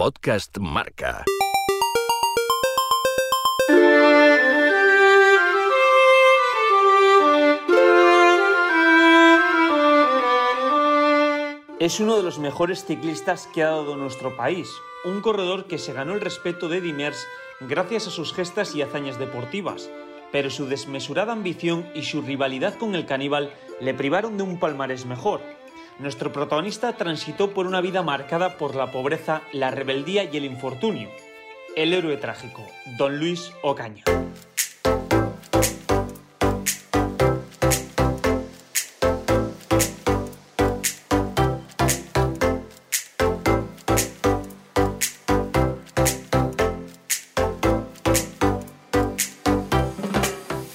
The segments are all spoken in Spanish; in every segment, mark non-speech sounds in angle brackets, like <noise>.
Podcast Marca. Es uno de los mejores ciclistas que ha dado nuestro país, un corredor que se ganó el respeto de Dimers gracias a sus gestas y hazañas deportivas, pero su desmesurada ambición y su rivalidad con el caníbal le privaron de un palmarés mejor. Nuestro protagonista transitó por una vida marcada por la pobreza, la rebeldía y el infortunio. El héroe trágico, Don Luis Ocaña.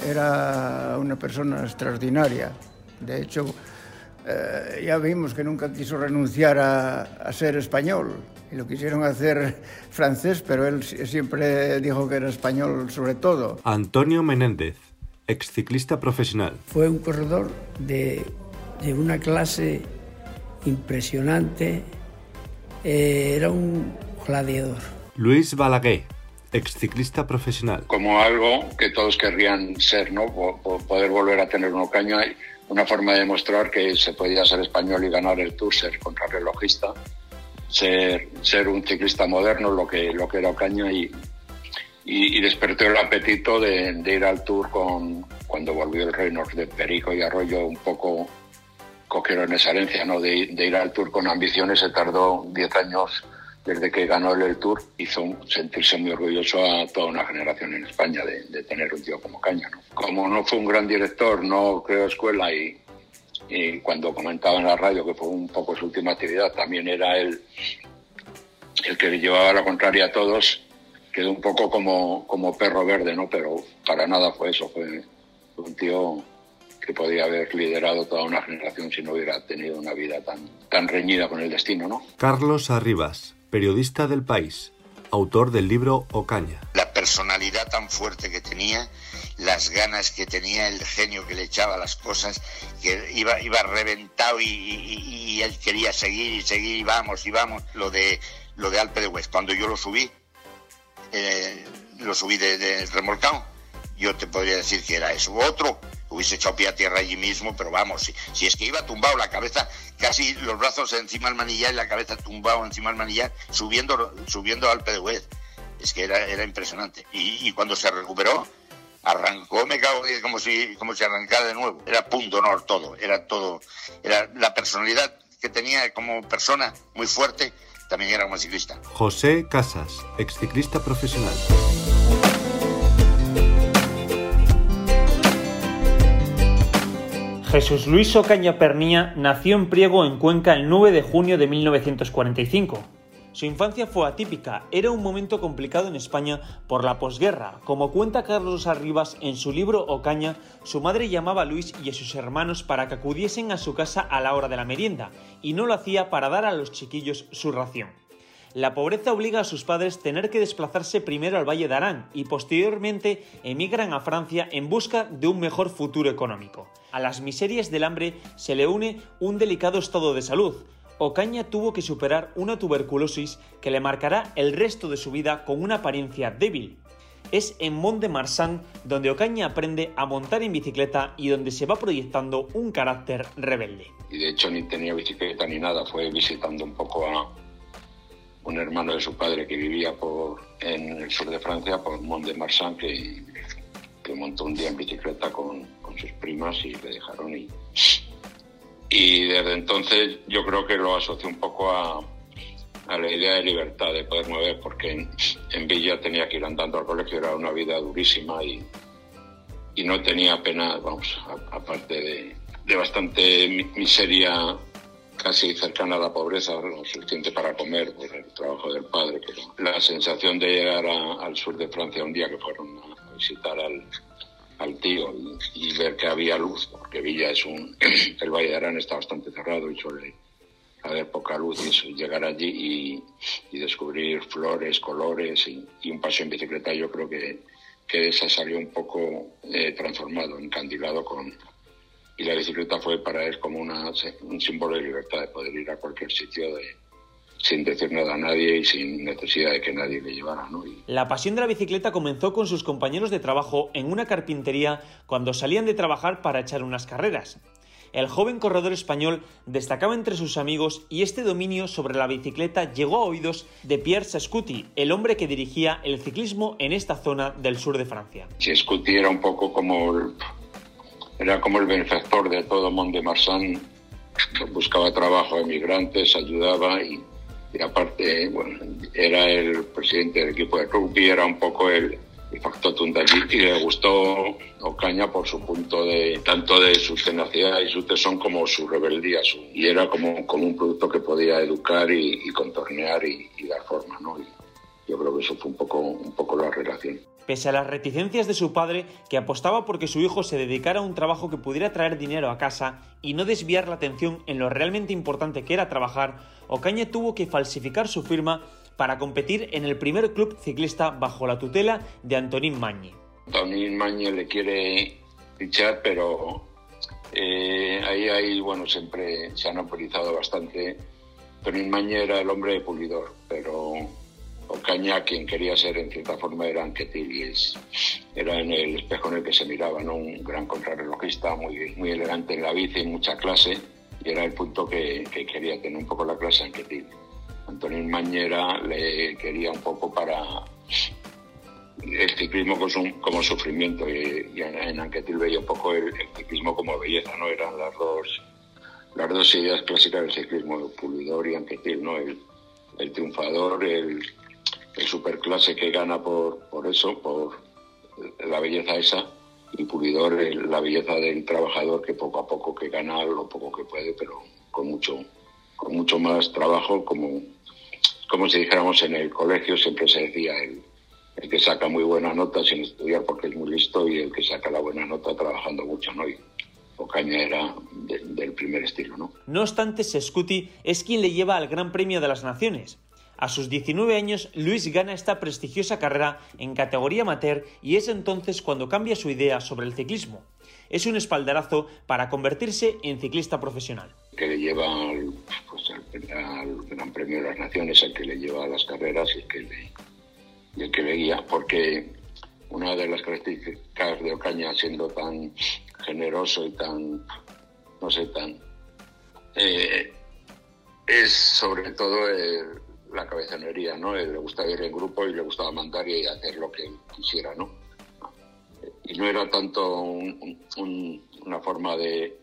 Era una persona extraordinaria. De hecho, eh, ya vimos que nunca quiso renunciar a, a, ser español. Y lo quisieron hacer <laughs> francés, pero él siempre dijo que era español sobre todo. Antonio Menéndez, exciclista profesional. Fue un corredor de, de una clase impresionante. Eh, era un gladiador. Luis Balaguer, exciclista profesional. Como algo que todos querrían ser, ¿no? Poder volver a tener un Ocaña una forma de demostrar que se podía ser español y ganar el Tour, ser contrarrelojista, ser, ser un ciclista moderno, lo que, lo que era Ocaña, y, y, despertó el apetito de, de, ir al Tour con, cuando volvió el reino de Perico y Arroyo, un poco cogieron esa herencia ¿no? de, de ir al Tour con ambiciones, se tardó 10 años desde que ganó el, Tour, hizo sentirse muy orgulloso a toda una generación en España de, de tener un tío como Caña. ¿no? Como no fue un gran director, no creó escuela y, y, cuando comentaba en la radio que fue un poco su última actividad, también era él el que llevaba la contraria a todos, quedó un poco como, como perro verde, ¿no? Pero para nada fue eso, fue un tío que podía haber liderado toda una generación si no hubiera tenido una vida tan, tan reñida con el destino, ¿no? Carlos Arribas, periodista del país, autor del libro Ocaña. La personalidad tan fuerte que tenía, las ganas que tenía, el genio que le echaba las cosas, que iba, iba reventado y, él quería seguir y seguir y vamos y vamos. Lo de, lo de Alpe de West, cuando yo lo subí, eh, lo subí de, de remolcado, yo te podría decir que era eso. Otro, hubiese echado pie a tierra allí mismo, pero vamos, si, es que iba tumbado la cabeza, casi los brazos encima del manillar y la cabeza tumbado encima del manillar, subiendo, subiendo al Pedhuez. Es que era, era impresionante. Y, cuando se recuperó, arrancó, me cago como si, como si arrancara de nuevo. Era punto honor todo, era todo, era la personalidad que tenía como persona muy fuerte, también era como ciclista. José Casas, exciclista profesional. Jesús Luis Ocaña Pernía nació en Priego, en Cuenca, el 9 de junio de 1945. Su infancia fue atípica, era un momento complicado en España por la posguerra. Como cuenta Carlos Arribas en su libro Ocaña, su madre llamaba a Luis y a sus hermanos para que acudiesen a su casa a la hora de la merienda, y no lo hacía para dar a los chiquillos su ración. La pobreza obliga a sus padres a tener que desplazarse primero al Valle de Arán y posteriormente emigran a Francia en busca de un mejor futuro económico. A las miserias del hambre se le une un delicado estado de salud. Ocaña tuvo que superar una tuberculosis que le marcará el resto de su vida con una apariencia débil. Es en Mont de Marsan donde Ocaña aprende a montar en bicicleta y donde se va proyectando un carácter rebelde. Y de hecho ni tenía bicicleta ni nada, fue visitando un poco a, un hermano de su padre que vivía por, en el sur de Francia, por Mont de Marsan, que, que montó un día en bicicleta con, con, sus primas y le dejaron y, y desde entonces yo creo que lo asoció un poco a, a la idea de libertad, de poder mover, porque en, en, Villa tenía que ir andando al colegio, era una vida durísima y, y no tenía apenas, vamos, aparte de, de bastante miseria casi cercana a la pobreza, lo suficiente para comer por el trabajo del padre. La sensación de llegar a, al sur de Francia un día que fueron a visitar al, tío y, ver que había luz, porque Villa es un. <clears throat> el Valle de Arán está bastante cerrado y suele haber poca luz, y llegar allí y, descubrir flores, colores y, y, un paseo en bicicleta, yo creo que, que esa salió un poco eh, transformado, encandilado con, y la bicicleta fue para él como una, un símbolo de libertad, de poder ir a cualquier sitio de, sin decir nada a nadie y sin necesidad de que nadie le llevara. ¿no? La pasión de la bicicleta comenzó con sus compañeros de trabajo en una carpintería cuando salían de trabajar para echar unas carreras. El joven corredor español destacaba entre sus amigos y este dominio sobre la bicicleta llegó a oídos de Pierre Sascuti, el hombre que dirigía el ciclismo en esta zona del sur de Francia. Sascuti era un poco como era como el benefactor de todo Mont Marsan, buscaba trabajo a emigrantes, ayudaba y y aparte, bueno, era el presidente del equipo de rugby, era un poco el, factor y le gustó Ocaña por su punto de tanto de su tenacidad y su tesón como su rebeldía y era como, como un producto que podía educar y, contornear y, dar forma ¿no? yo creo que eso fue un poco, un poco la relación. Pese a las reticencias de su padre, que apostaba porque su hijo se dedicara a un trabajo que pudiera traer dinero a casa y no desviar la atención en lo realmente importante que era trabajar, Ocaña tuvo que falsificar su firma para competir en el primer club ciclista bajo la tutela de Antonín Mañi. Antonín Mañi le quiere fichar, pero eh, ahí, ahí, bueno, siempre se han autorizado bastante. Antonín Mañi era el hombre de pulidor, pero Ocaña quien quería ser en cierta forma era Anquetil y era en el espejo en el que se miraba, ¿no? un gran contrarrelojista, muy, muy elegante en la bici, mucha clase, y era el punto que, quería tener un poco la clase Anquetil. Antonín Mañera le quería un poco para el ciclismo como, sufrimiento y, en Anquetil veía un poco el, ciclismo como belleza, ¿no? Eran las dos, las dos ideas clásicas del ciclismo, Pulidor y Anquetil, ¿no? El, el triunfador, el, el superclase que gana por, por eso, por la belleza esa, y Pulidor la belleza del trabajador que poco a poco que gana lo poco que puede, pero con mucho, con mucho más trabajo, como, como si dijéramos en el colegio siempre se decía el, el que saca muy buena nota sin estudiar porque es muy listo y el que saca la buena nota trabajando mucho, ¿no? Y Ocaña era del primer estilo, ¿no? No obstante, Sescuti es quien le lleva al Gran Premio de las Naciones, a sus 19 años, Luis gana esta prestigiosa carrera en categoría amateur y es entonces cuando cambia su idea sobre el ciclismo. Es un espaldarazo para convertirse en ciclista profesional. Que le lleva al, pues, Gran Premio de las Naciones, el que le lleva a las carreras y el que le, y el que le guía, porque una de las características de Ocaña, siendo tan generoso y tan, no sé, tan... Eh, es sobre todo el, la cabezonería, ¿no? Le gustaba ir en grupo y le gustaba mandar y hacer lo que quisiera, ¿no? Y no era tanto una forma de,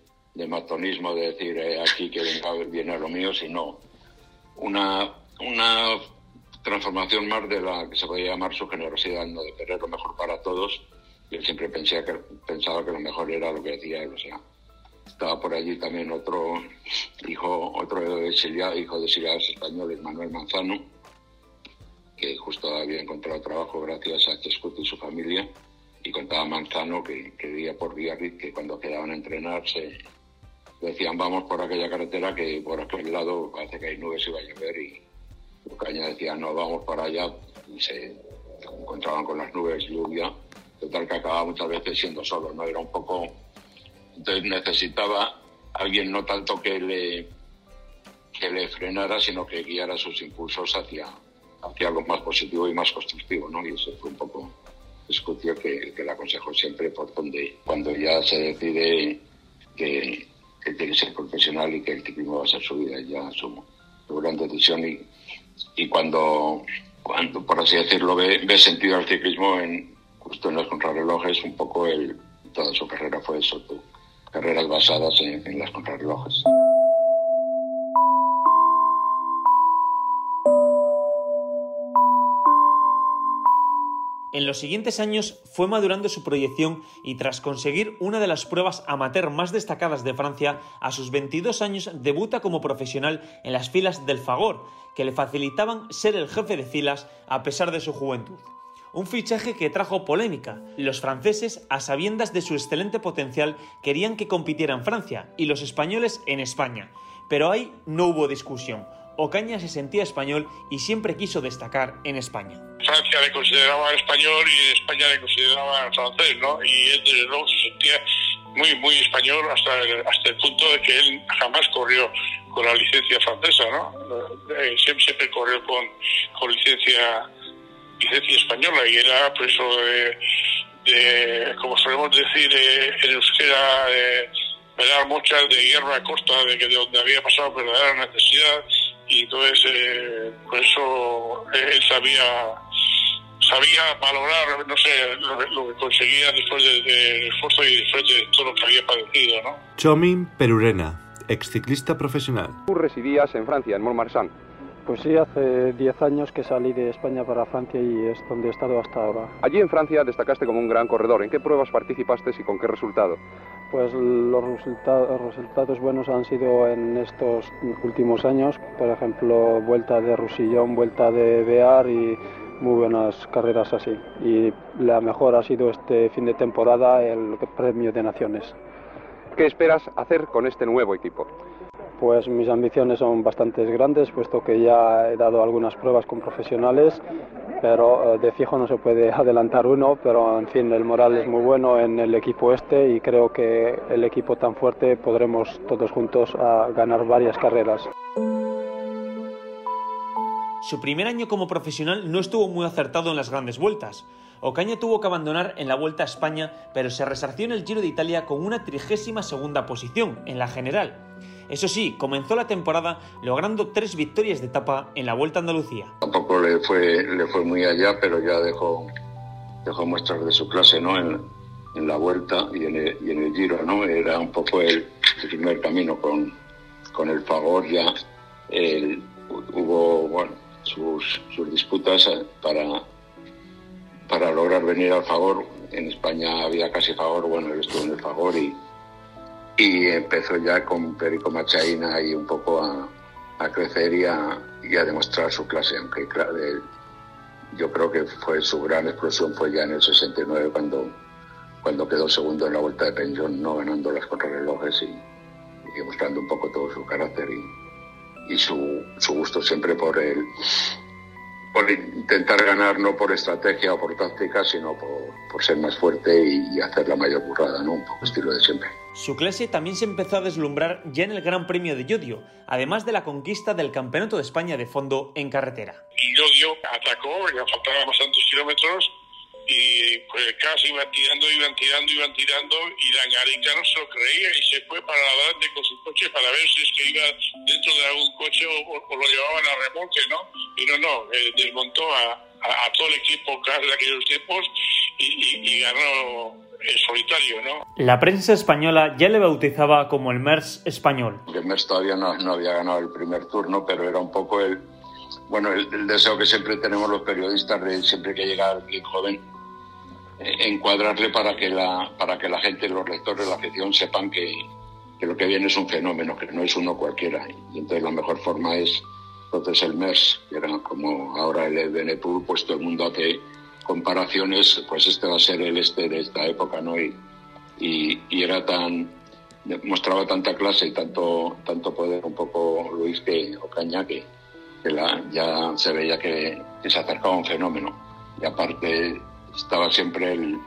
matonismo, de decir eh, aquí que venga, viene lo mío, sino una, una transformación más de la que se podía llamar su generosidad, ¿no? de querer lo mejor para todos. Y él siempre pensaba que, pensaba que lo mejor era lo que decía él, o sea, estaba por allí también otro hijo, otro exiliado, hijo de exiliados españoles, Manuel Manzano, que justo había encontrado trabajo gracias a Chescut y su familia. Y contaba Manzano que, día por día, que cuando quedaban a entrenar, se decían vamos por aquella carretera que por aquel lado parece que hay nubes y va a llover. Y Caña decía no, vamos para allá. Y se encontraban con las nubes, lluvia. Total que acababa muchas veces siendo solo, ¿no? Era un poco entonces necesitaba alguien no tanto que le, que le frenara, sino que guiara sus impulsos hacia, hacia algo más positivo y más constructivo, ¿no? Y eso fue un poco discutió que, que le aconsejo siempre por donde cuando ya se decide que, tiene que ser profesional y que el ciclismo va a ser su vida, ya su, su gran decisión y, y cuando, cuando, por así decirlo, ve, ve sentido al ciclismo en, justo en los contrarrelojes, un poco el, toda su carrera fue eso, carreras basadas en, las contrarrelojes. En los siguientes años fue madurando su proyección y tras conseguir una de las pruebas amateur más destacadas de Francia, a sus 22 años debuta como profesional en las filas del Fagor, que le facilitaban ser el jefe de filas a pesar de su juventud un fichaje que trajo polémica. Los franceses, a sabiendas de su excelente potencial, querían que compitiera en Francia y los españoles en España. Pero ahí no hubo discusión. Ocaña se sentía español y siempre quiso destacar en España. Francia le consideraba español y España le consideraba francés, ¿no? Y él desde luego se sentía muy, muy español hasta el, hasta el punto de que él jamás corrió con la licencia francesa, ¿no? Eh, siempre, siempre corrió con, con licencia licencia española y era pues eso de, como solemos decir eh, en euskera, eh, dar muchas de guerra a costa de que de donde había pasado verdadera necesidad y entonces eh, por eso eh, él sabía sabía valorar no sé lo, que conseguía después del de esfuerzo y después de todo lo que había padecido ¿no? Chomin Perurena exciclista profesional tú residías en Francia en Montmarsan pues sí, hace 10 años que salí de España para Francia y es donde he estado hasta ahora. Allí en Francia destacaste como un gran corredor. ¿En qué pruebas participaste y con qué resultado? Pues los resultados, resultados buenos han sido en estos últimos años, por ejemplo, vuelta de Rusillón, vuelta de Bear y muy buenas carreras así. Y la mejor ha sido este fin de temporada el Premio de Naciones. ¿Qué esperas hacer con este nuevo equipo? Pues mis ambiciones son bastante grandes, puesto que ya he dado algunas pruebas con profesionales, pero eh, de fijo no se puede <laughs> adelantar uno, pero en fin, el moral es muy bueno en el equipo este y creo que el equipo tan fuerte podremos todos juntos a ganar varias carreras. Su primer año como profesional no estuvo muy acertado en las grandes vueltas. Ocaña tuvo que abandonar en la Vuelta a España, pero se resarció en el Giro de Italia con una trigésima segunda posición en la general. Eso sí, comenzó la temporada logrando tres victorias de etapa en la Vuelta a Andalucía. Tampoco le fue, le fue muy allá, pero ya dejó, dejó muestras de su clase ¿no? en, en la Vuelta y en, el, y en, el, Giro. ¿no? Era un poco el, primer camino con, con el Fagor ya. El, hubo bueno, sus, sus disputas para, para lograr venir al Fagor. En España había casi Fagor, bueno, él estuvo en el Fagor y, y empezó ya con Perico Machaina y un poco a, a crecer y a, demostrar su clase, aunque claro, yo creo que fue su gran explosión fue ya en el 69 cuando, cuando quedó segundo en la vuelta de pensión, no ganando las contrarrelojes y, y demostrando un poco todo su carácter y, y su, su gusto siempre por el por intentar ganar no por estrategia o por táctica, sino por, por ser más fuerte y, hacer la mayor burrada, ¿no? Un poco estilo de siempre. Su clase también se empezó a deslumbrar ya en el Gran Premio de Yodio, además de la conquista del Campeonato de España de fondo en carretera. Y Yodio atacó, le faltaban bastantes kilómetros y pues casi iban tirando, iban tirando, iban tirando y la Garica no se lo creía y se fue para adelante con su coche para ver si es que iba dentro de algún coche o, o lo llevaban a remolque, ¿no? Y no, no, eh, desmontó a, a, a, todo el equipo casi de aquellos tiempos y, y, y ganó en solitario, ¿no? La prensa española ya le bautizaba como el MERS español. El MERS todavía no, no había ganado el primer turno, pero era un poco el, bueno, el, deseo que siempre tenemos los periodistas de siempre que llega alguien joven, eh, encuadrarle para que la para que la gente, los lectores, la afición sepan que, que, lo que viene es un fenómeno, que no es uno cualquiera. Y entonces la mejor forma es entonces el MERS, que era como ahora el BNP, pues todo el mundo hace comparaciones, pues este va a ser el este de esta época, ¿no? Y, y, y era tan mostraba tanta clase y tanto tanto poder un poco Luis que Ocaña que que la, ya se veía que, se acercaba un fenómeno. Y aparte estaba siempre el...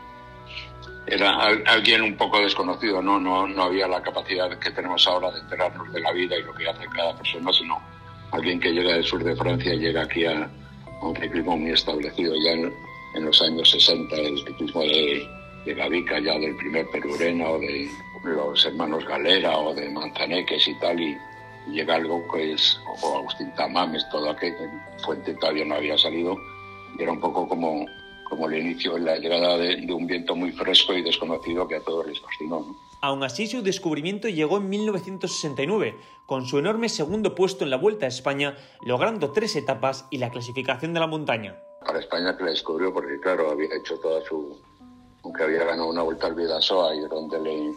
Era alguien un poco desconocido, ¿no? No, no había la capacidad que tenemos ahora de enterarnos de la vida y lo que hace cada persona, sino alguien que llega del sur de Francia y llega aquí a, un ciclismo muy establecido ya en, en, los años 60, el ciclismo de, de Gavica, ya del primer Perurena o de los hermanos Galera o de Manzaneques y tal, y, llega algo que es, o Agustín Tamames, todo aquello, Fuente todavía no había salido, y era un poco como, como el inicio, la llegada de, de, un viento muy fresco y desconocido que a todos les fascinó. ¿no? Aún así, su descubrimiento llegó en 1969, con su enorme segundo puesto en la Vuelta a España, logrando tres etapas y la clasificación de la montaña. Para España que la descubrió porque, claro, había hecho toda su... aunque había ganado una Vuelta al Vidasoa y donde le,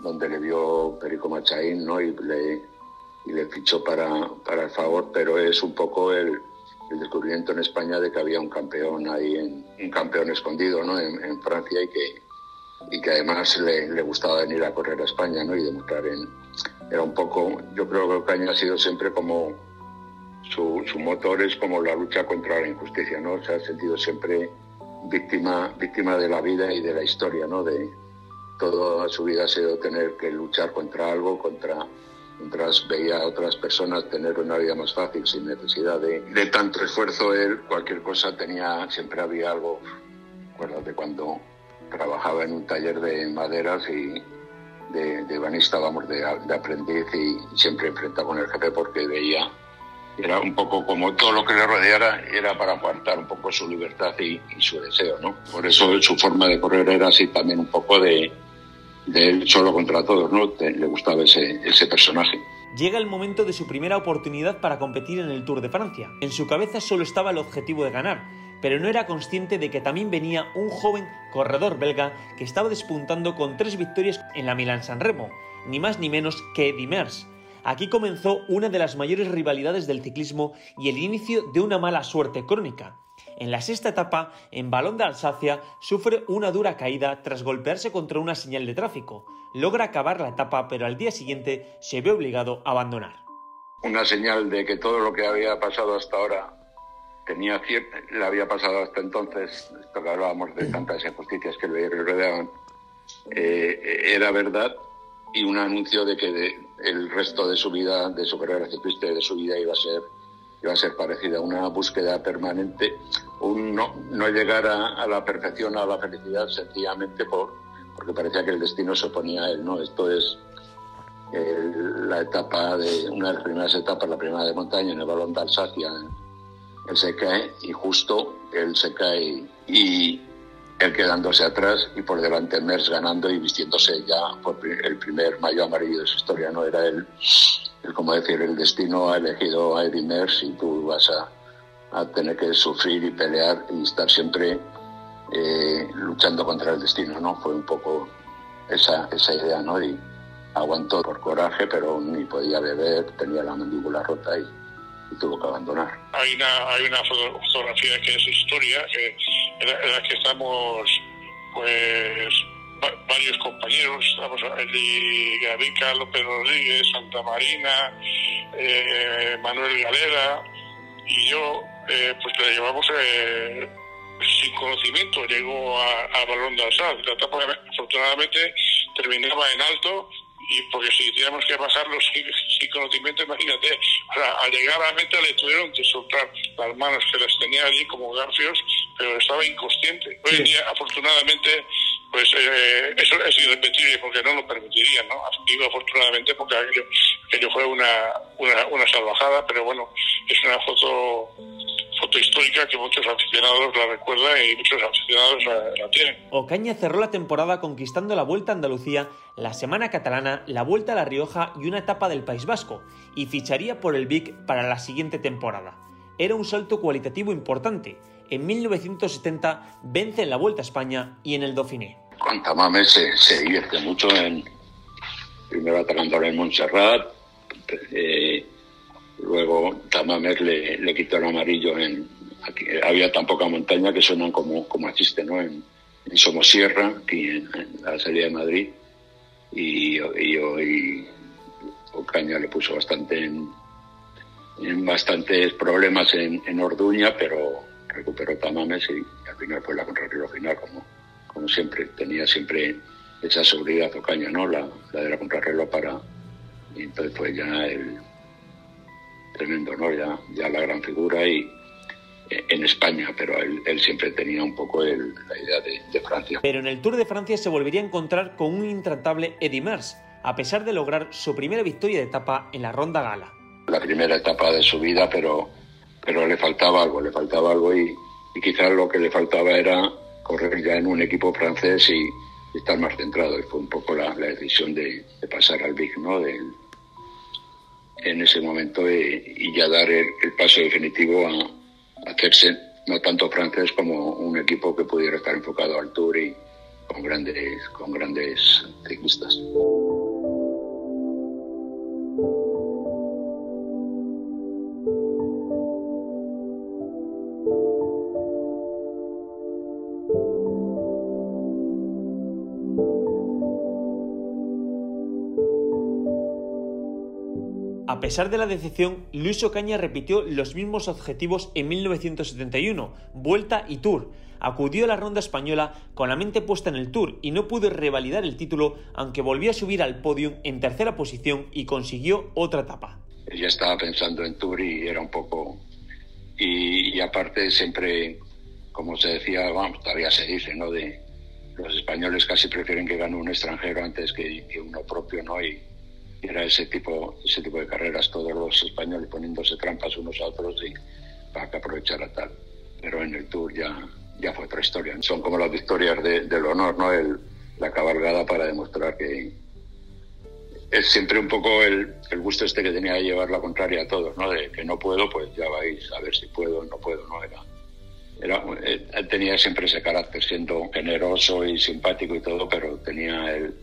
donde le vio Perico Machaín, ¿no? Y le, y le fichó para, para el favor, pero es un poco el, el, descubrimiento en España de que había un campeón ahí, en, un campeón escondido ¿no? en, Francia y que, y que además le, le, gustaba venir a correr a España ¿no? y demostrar en... Era un poco, yo creo que Ocaña ha sido siempre como, su, su motor es como la lucha contra la injusticia, ¿no? Se ha sentido siempre víctima, víctima de la vida y de la historia, ¿no? De, toda su vida ha sido tener que luchar contra algo, contra mientras veía a otras personas tener una vida más fácil sin necesidad de, tanto esfuerzo, él cualquier cosa tenía, siempre había algo. Acuérdate cuando trabajaba en un taller de maderas y de, de banista, vamos, de, aprendiz y siempre enfrentaba con el jefe porque veía era un poco como todo lo que le rodeara era para aguantar un poco su libertad y, su deseo, ¿no? Por eso su forma de correr era así también un poco de, de él solo contra todos, ¿no? Le gustaba ese, personaje. Llega el momento de su primera oportunidad para competir en el Tour de Francia. En su cabeza solo estaba el objetivo de ganar, pero no era consciente de que también venía un joven corredor belga que estaba despuntando con tres victorias en la Milán-San Remo, ni más ni menos que Merckx. Aquí comenzó una de las mayores rivalidades del ciclismo y el inicio de una mala suerte crónica. En la sexta etapa, en Balón de Alsacia, sufre una dura caída tras golpearse contra una señal de tráfico. Logra acabar la etapa, pero al día siguiente se ve obligado a abandonar. Una señal de que todo lo que había pasado hasta ahora tenía cierta, le había pasado hasta entonces, esto hablábamos de tantas injusticias que le rodeaban, eh, era verdad y un anuncio de que el resto de su vida, de su carrera ciclista y de su vida iba a ser iba a ser parecida, una búsqueda permanente, un no, no llegar a, a, la perfección, a la felicidad, sencillamente por, porque parecía que el destino se oponía a él, ¿no? Esto es el, la etapa de, una de las primeras etapas, la primera de montaña, en el balón de Alsacia, él se cae y justo él se cae y él quedándose atrás y por delante Mers ganando y vistiéndose ya por el primer mayo amarillo de su historia, ¿no? Era él, como decir, el destino ha elegido a Eddie Mers y tú vas a, a tener que sufrir y pelear y estar siempre eh, luchando contra el destino, ¿no? Fue un poco esa, esa idea, ¿no? Y aguantó por coraje, pero ni podía beber, tenía la mandíbula rota y, tuvo que abandonar. Hay una, hay una fotografía que es historia, que, en, la, en la que estamos, pues, varios compañeros, estamos Eli Gavica, López Rodríguez, Santa Marina, eh, Manuel Galera y yo, eh, pues le llevamos eh, sin conocimiento, llegó a, a Balón de Alsaz. La etapa afortunadamente terminaba en alto y porque si teníamos que bajarlo <laughs> sin, sin conocimiento, imagínate, a, al llegar a la meta le tuvieron que soltar las manos que las tenía allí como garfios, pero estaba inconsciente. Hoy en día, afortunadamente, pues eh, eso es irrepetible porque no lo permitirían, ¿no? Digo afortunadamente porque aquello, aquello fue una, una, una salvajada, pero bueno, es una foto foto histórica que muchos aficionados la recuerdan y muchos aficionados la, la, tienen. Ocaña cerró la temporada conquistando la Vuelta a Andalucía, la Semana Catalana, la Vuelta a La Rioja y una etapa del País Vasco, y ficharía por el Vic para la siguiente temporada. Era un salto cualitativo importante. En 1970 vence en la Vuelta a España y en el Dauphiné. Con Tamame se, se divierte mucho en primero atacándolo en Montserrat, eh, Luego Tamames le, le, quitó el amarillo en... Aquí, había tan poca montaña que suenan como, como existe, ¿no? En, en Somosierra, aquí en, en, la salida de Madrid. Y, y hoy Ocaña le puso bastante en, en bastantes problemas en, en, Orduña, pero recuperó Tamames y, al final fue la contrarreloj final, como, como siempre. Tenía siempre esa seguridad Ocaña, ¿no? La, la de la contrarreloj para... Y entonces fue ya el, tremendo, ¿no? Ya, ya la gran figura y eh, en España, pero él, él siempre tenía un poco el, la idea de, de, Francia. Pero en el Tour de Francia se volvería a encontrar con un intratable Eddy Merckx, a pesar de lograr su primera victoria de etapa en la Ronda Gala. La primera etapa de su vida, pero, pero le faltaba algo, le faltaba algo y, y quizás lo que le faltaba era correr ya en un equipo francés y, y estar más centrado. Y fue un poco la, la decisión de, de, pasar al Big, ¿no? De, en ese momento eh, y ya dar el, el paso definitivo a, a, hacerse no tanto francés como un equipo que pudiera estar enfocado al Tour y con grandes, con grandes ciclistas. A pesar de la decepción, Luis Ocaña repitió los mismos objetivos en 1971, Vuelta y Tour. Acudió a la ronda española con la mente puesta en el Tour y no pudo revalidar el título, aunque volvió a subir al podio en tercera posición y consiguió otra etapa. Ya estaba pensando en Tour y era un poco... Y, aparte siempre, como se decía, vamos, todavía se dice, ¿no? De los españoles casi prefieren que gane un extranjero antes que, que uno propio, ¿no? Y, era ese tipo, ese tipo de carreras, todos los españoles poniéndose trampas unos a otros y para que aprovechara tal. Pero en el Tour ya, ya fue otra historia. Son como las victorias del honor, ¿no? El, la cabalgada para demostrar que es siempre un poco el, el, gusto este que tenía de llevar la contraria a todos, ¿no? De que no puedo, pues ya vais a ver si puedo no puedo, ¿no? Era, era, eh, tenía siempre ese carácter, siendo generoso y simpático y todo, pero tenía el,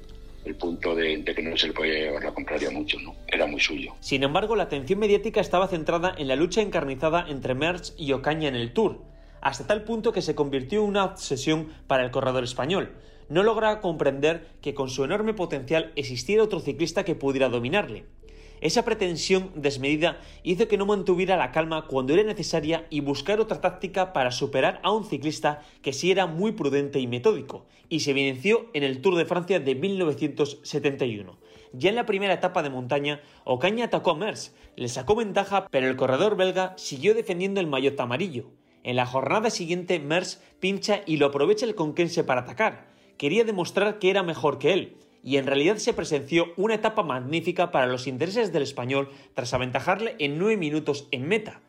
el punto de, que no se le podía llevar la contraria mucho, ¿no? Era muy suyo. Sin embargo, la atención mediática estaba centrada en la lucha encarnizada entre Merckx y Ocaña en el Tour, hasta tal punto que se convirtió en una obsesión para el corredor español. No logra comprender que con su enorme potencial existiera otro ciclista que pudiera dominarle. Esa pretensión desmedida hizo que no mantuviera la calma cuando era necesaria y buscar otra táctica para superar a un ciclista que sí era muy prudente y metódico, y se evidenció en el Tour de Francia de 1971. Ya en la primera etapa de montaña, Ocaña atacó a Mers, le sacó ventaja, pero el corredor belga siguió defendiendo el maillot amarillo. En la jornada siguiente, Mers pincha y lo aprovecha el conquense para atacar. Quería demostrar que era mejor que él, y en realidad se presenció una etapa magnífica para los intereses del español tras aventajarle en 9 minutos en meta.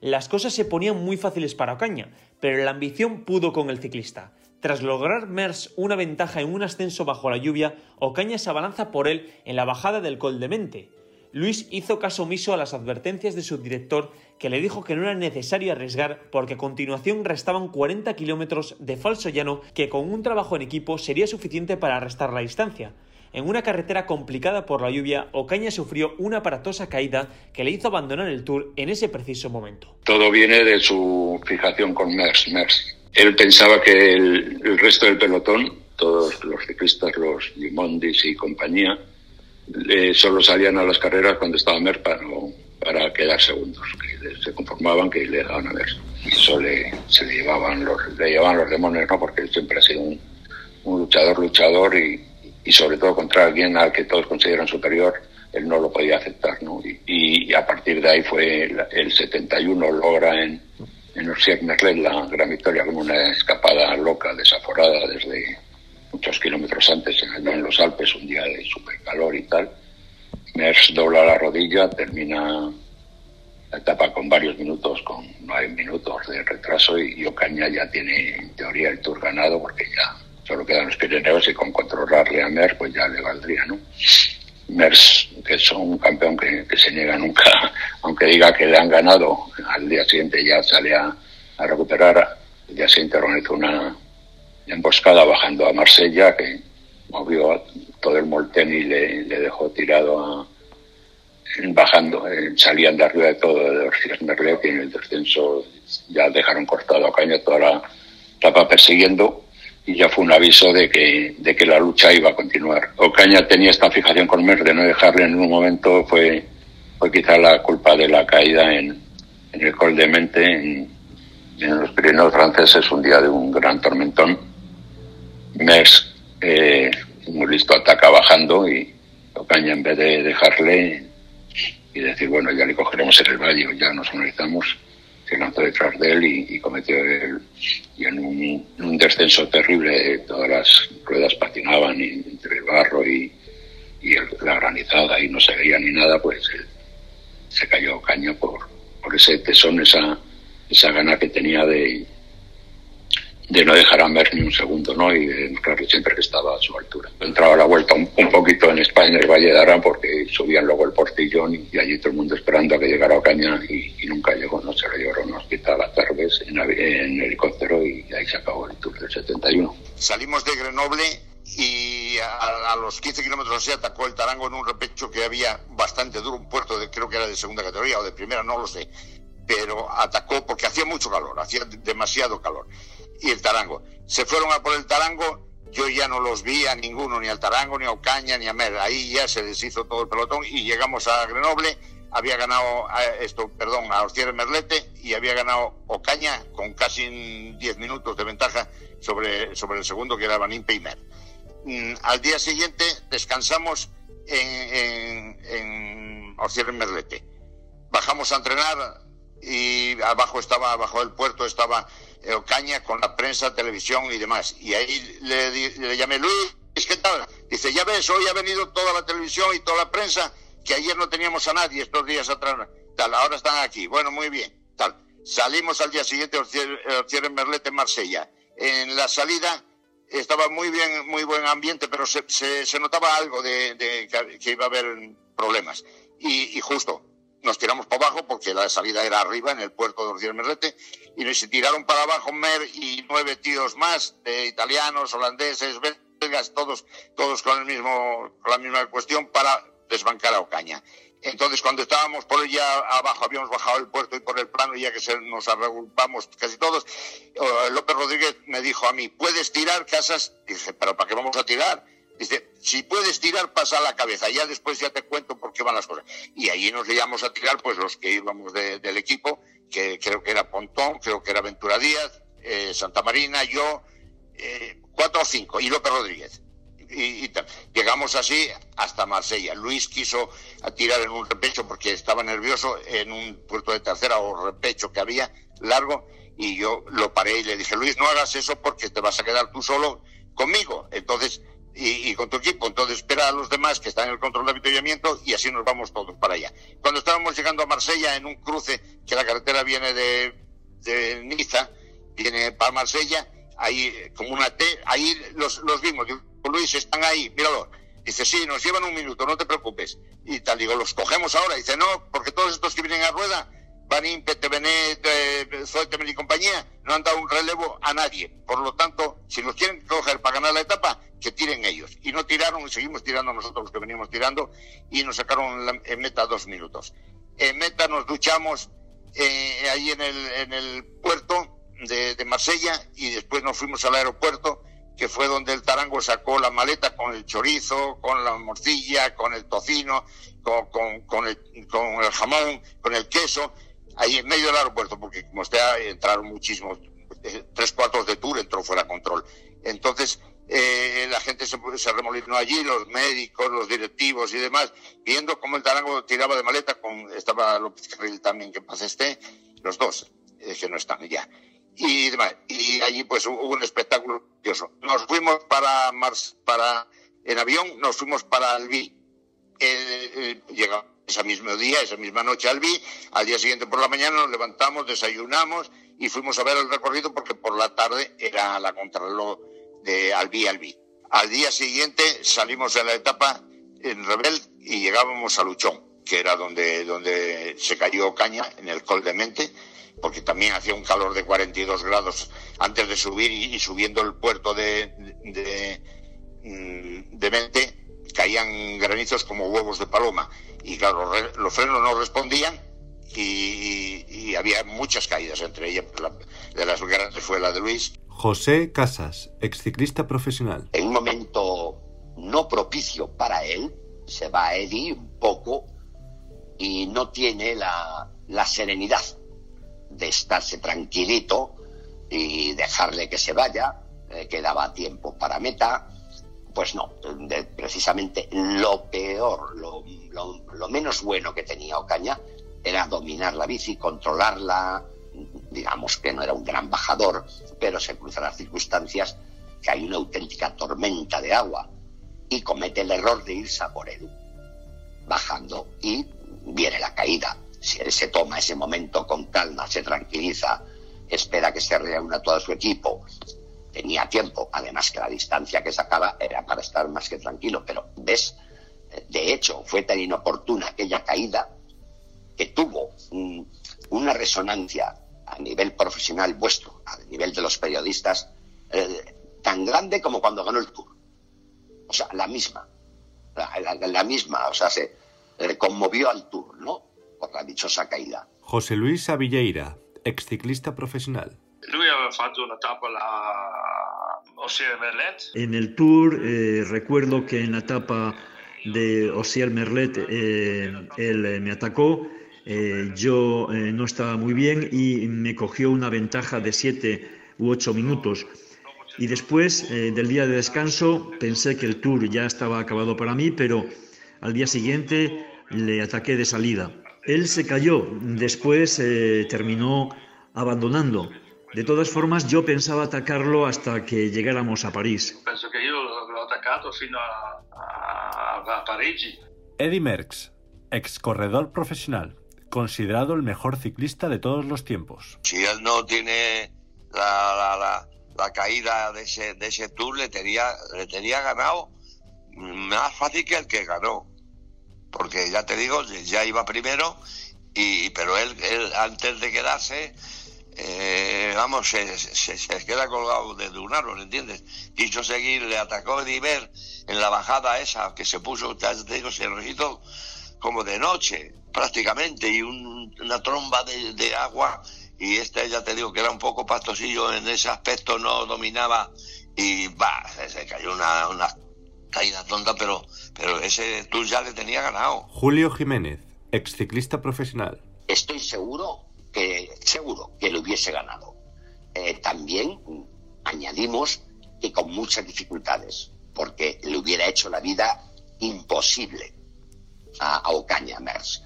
Las cosas se ponían muy fáciles para Ocaña, pero la ambición pudo con el ciclista. Tras lograr Mers una ventaja en un ascenso bajo la lluvia, Ocaña se abalanza por él en la bajada del Col de Mente. Luis hizo caso omiso a las advertencias de su director que le dijo que no era necesario arriesgar porque a continuación restaban 40 kilómetros de falso llano que con un trabajo en equipo sería suficiente para restar la distancia. En una carretera complicada por la lluvia, Ocaña sufrió una aparatosa caída que le hizo abandonar el Tour en ese preciso momento. Todo viene de su fijación con Mers. Mers. Él pensaba que el, resto del pelotón, todos los ciclistas, los Limondis y compañía, solo salían a las carreras cuando estaba Mer para, para quedar segundos, que se conformaban que le daban a Mers. Y eso le, se le llevaban los, le llevaban los demonios, ¿no? Porque él siempre ha sido un, un luchador, luchador y y sobre todo contra alguien al que todos consideran superior, él no lo podía aceptar. ¿no? Y, a partir de ahí fue el, 71, logra en, en Merlet la gran victoria como una escapada loca, desaforada desde muchos kilómetros antes, en los Alpes, un día de super calor y tal. Mers dobla la rodilla, termina la etapa con varios minutos, con nueve minutos de retraso y Ocaña ya tiene en teoría el tour ganado porque ya solo quedan los Pirineos y con controlarle a Mer pues ya le valdría, ¿no? Mers, que es un campeón que, se niega nunca, <laughs> aunque diga que le han ganado, al día siguiente ya sale a, recuperar, el día siguiente organizó una emboscada bajando a Marsella, que movió todo el Molten y le, dejó tirado bajando, eh, salían de arriba de todo de Ortiz Merlet y en el descenso ya dejaron cortado a caña toda la etapa persiguiendo y ya fue un aviso de que, de que la lucha iba a continuar. Ocaña tenía esta fijación con Mer de no dejarle en un momento, fue, fue quizá la culpa de la caída en, en el Col de Mente, en, los Pirineos franceses, un día de un gran tormentón. Mers, eh, muy listo, ataca bajando y Ocaña en vez de dejarle y decir, bueno, ya le cogeremos en el valle, ya nos organizamos, se lanzó detrás de él y, cometió el, y en un, descenso terrible todas las ruedas patinaban entre el barro y, la granizada y no se veía ni nada, pues se cayó caño por, por ese tesón, esa, esa gana que tenía de, de no dejar a Mer ni un segundo, ¿no? Y claro, siempre que estaba a su altura. Entraba a la vuelta un, poquito en España, en el Valle de Arán, porque subían luego el portillón y, allí todo el mundo esperando a que llegara Ocaña y, y nunca llegó, no se lo llevaron a hospital a Tarbes en, en helicóptero y ahí se acabó el Tour del 71. Salimos de Grenoble y a, los 15 kilómetros se atacó el Tarango en un repecho que había bastante duro, un puerto de, creo que era de segunda categoría o de primera, no lo sé, pero atacó porque hacía mucho calor, hacía demasiado calor y el Tarango. Se fueron a por el Tarango, yo ya no los vi a ninguno, ni al Tarango, ni a Ocaña, ni a Mer. Ahí ya se deshizo todo el pelotón y llegamos a Grenoble. había ganado a esto, perdón, a Ortier Merlete y había ganado Ocaña con casi 10 minutos de ventaja sobre, sobre el segundo que era Vanín Peimer. Mm, al día siguiente descansamos en, en, en Merlete. Bajamos a entrenar y abajo estaba, abajo del puerto estaba Ocaña con la prensa, televisión y demás. Y ahí le, le llamé, Luis, ¿qué tal? Dice, ya ves, hoy ha venido toda la televisión y toda la prensa que ayer no teníamos a nadie estos días atrás, tal, ahora están aquí, bueno, muy bien, tal. Salimos al día siguiente, cierre en Merlete, en Marsella. En la salida estaba muy bien, muy buen ambiente, pero se, se, notaba algo de, que iba a haber problemas. Y, justo, nos tiramos para abajo porque la salida era arriba en el puerto de Ortier Merlete y nos tiraron para abajo Mer y nueve tíos más de italianos, holandeses, belgas, todos, todos con el mismo, con la misma cuestión para desbancar a Ocaña. Entonces, cuando estábamos por allá abajo, habíamos bajado el puerto y por el plano, ya que se, nos agrupamos casi todos, eh, López Rodríguez me dijo a mí, ¿puedes tirar casas? Dije, ¿pero para qué vamos a tirar? Dice, si puedes tirar, pasa la cabeza, ya después ya te cuento por qué van las cosas. Y ahí nos íbamos a tirar, pues los que íbamos del equipo, que creo que era Pontón, creo que era Ventura Díaz, eh, Santa Marina, yo, eh, cuatro o cinco, y López Rodríguez y, llegamos así hasta Marsella. Luis quiso tirar en un repecho porque estaba nervioso en un puerto de tercera o repecho que había largo y yo lo paré y le dije, Luis, no hagas eso porque te vas a quedar tú solo conmigo. Entonces, y, con tu equipo. Entonces espera a los demás que están en el control de avituallamiento y así nos vamos todos para allá. Cuando estábamos llegando a Marsella en un cruce que la carretera viene de, de Niza, viene para Marsella, ahí como una T, ahí los, los vimos. Luis, están ahí, míralo. Dice, sí, nos llevan un minuto, no te preocupes. Y tal, digo, ¿los cogemos ahora? Dice, no, porque todos estos que vienen a rueda, Banín, Benet, eh, y compañía, no han dado un relevo a nadie. Por lo tanto, si los quieren coger para ganar la etapa, que tiren ellos. Y no tiraron, y seguimos tirando nosotros los que veníamos tirando, y nos sacaron en meta dos minutos. En meta nos duchamos eh, ahí en el, puerto de, Marsella, y después nos fuimos al aeropuerto, que fue donde el tarango sacó la maleta con el chorizo, con la morcilla, con el tocino, con el jamón, con el queso, ahí en medio del aeropuerto, porque como usted entraron muchísimos, eh, tres cuartos de tour entró fuera de control. Entonces, eh, la gente se, se, remolinó allí, los médicos, los directivos y demás, viendo cómo el tarango tiraba de maleta, con, estaba López Carril también, que pasa esté, los dos, eh, que no están ya y demás. Y allí pues hubo un espectáculo curioso. Nos fuimos para Mars, para, en avión, nos fuimos para Albi. llegamos ese mismo día, esa misma noche a Albi. Al día siguiente por la mañana nos levantamos, desayunamos y fuimos a ver el recorrido porque por la tarde era la contrarreloj de Albi Albi. Al día siguiente salimos de la etapa en Rebel y llegábamos a Luchón, que era donde, donde se cayó Caña, en el Col de Mente porque también hacía un calor de 42 grados antes de subir y, subiendo el puerto de, de, mm, de, Mente caían granizos como huevos de paloma y claro, los frenos no respondían y, había muchas caídas, entre ellas de las grandes fue la de Luis. José Casas, exciclista profesional. En un momento no propicio para él, se va a Eddie un poco y no tiene la, la serenidad de estarse tranquilito y dejarle que se vaya, eh, que daba tiempo para meta, pues no, precisamente lo peor, lo, lo, menos bueno que tenía Ocaña era dominar la bici, controlarla, digamos que no era un gran bajador, pero se cruzan las circunstancias que hay una auténtica tormenta de agua y comete el error de irse a por él, bajando y viene la caída. Si él se toma ese momento con calma, se tranquiliza, espera que se reúna todo su equipo, tenía tiempo, además que la distancia que sacaba era para estar más que tranquilo, pero ves, de hecho, fue tan inoportuna aquella caída que tuvo una resonancia a nivel profesional vuestro, a nivel de los periodistas, eh, tan grande como cuando ganó el Tour. O sea, la misma, la, misma, o sea, se conmovió al Tour, ¿no? por la dichosa caída. José Luis Avilleira, exciclista profesional. Lui aveva fatto una tappa En el Tour eh, recuerdo que en la etapa de Osiel Merlet, eh, él eh, me atacó, eh, yo no estaba muy bien y me cogió una ventaja de siete u ocho minutos. Y después del día de descanso pensé que el tour ya estaba acabado para mí, pero al día siguiente le ataqué de salida. Él se cayó, después terminó abandonando. De todas formas, yo pensaba atacarlo hasta que llegáramos a París. Pienso que yo lo he atacado sino a, a, París. Eddie Merckx, ex corredor profesional, considerado el mejor ciclista de todos los tiempos. Si él no tiene la, la, la, caída de ese, de ese tour, le tenía, le tenía ganado más fácil que el que ganó. Porque ya te digo, ya iba primero, y, pero él, él antes de quedarse eh, vamos, se, se, queda colgado desde un árbol, ¿entiendes? Quiso seguir, le atacó Ediver en la bajada esa que se puso, te digo, se registro como de noche, prácticamente, y una tromba de, agua, y este ya te digo que era un poco pastosillo en ese aspecto, no dominaba, y va, se, cayó una, una caída tonta, pero, pero ese tú ya le tenía ganado. Julio Jiménez, ex ciclista profesional. Estoy seguro seguro que lo hubiese ganado. Eh, también añadimos que con muchas dificultades, porque le hubiera hecho la vida imposible a, Ocaña Mers.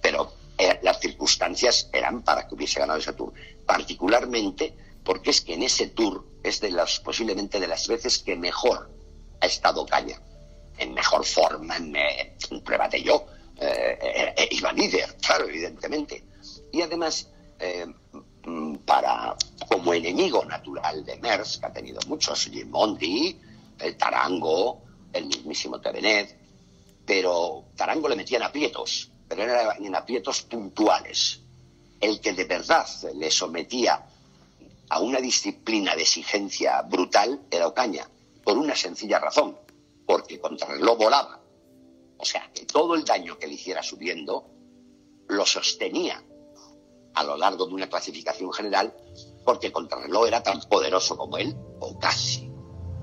Pero eh, las circunstancias eran para que hubiese ganado ese tour. Particularmente porque es que en ese tour es de las posiblemente de las veces que mejor ha estado Ocaña. En mejor forma, en, prueba de yo. Eh, iba líder, claro, evidentemente y además eh, mm, para como enemigo natural de Mers, que ha tenido muchos, Gimondi, el Tarango, el mismísimo Tevenet, pero Tarango le metían aprietos, pero eran en aprietos puntuales. El que de verdad le sometía a una disciplina de exigencia brutal era Ocaña, por una sencilla razón, porque contra el lobo volaba. O sea, que todo el daño que le hiciera subiendo lo sostenía a lo largo de una clasificación general porque Contrarreloj era tan poderoso como él, o casi.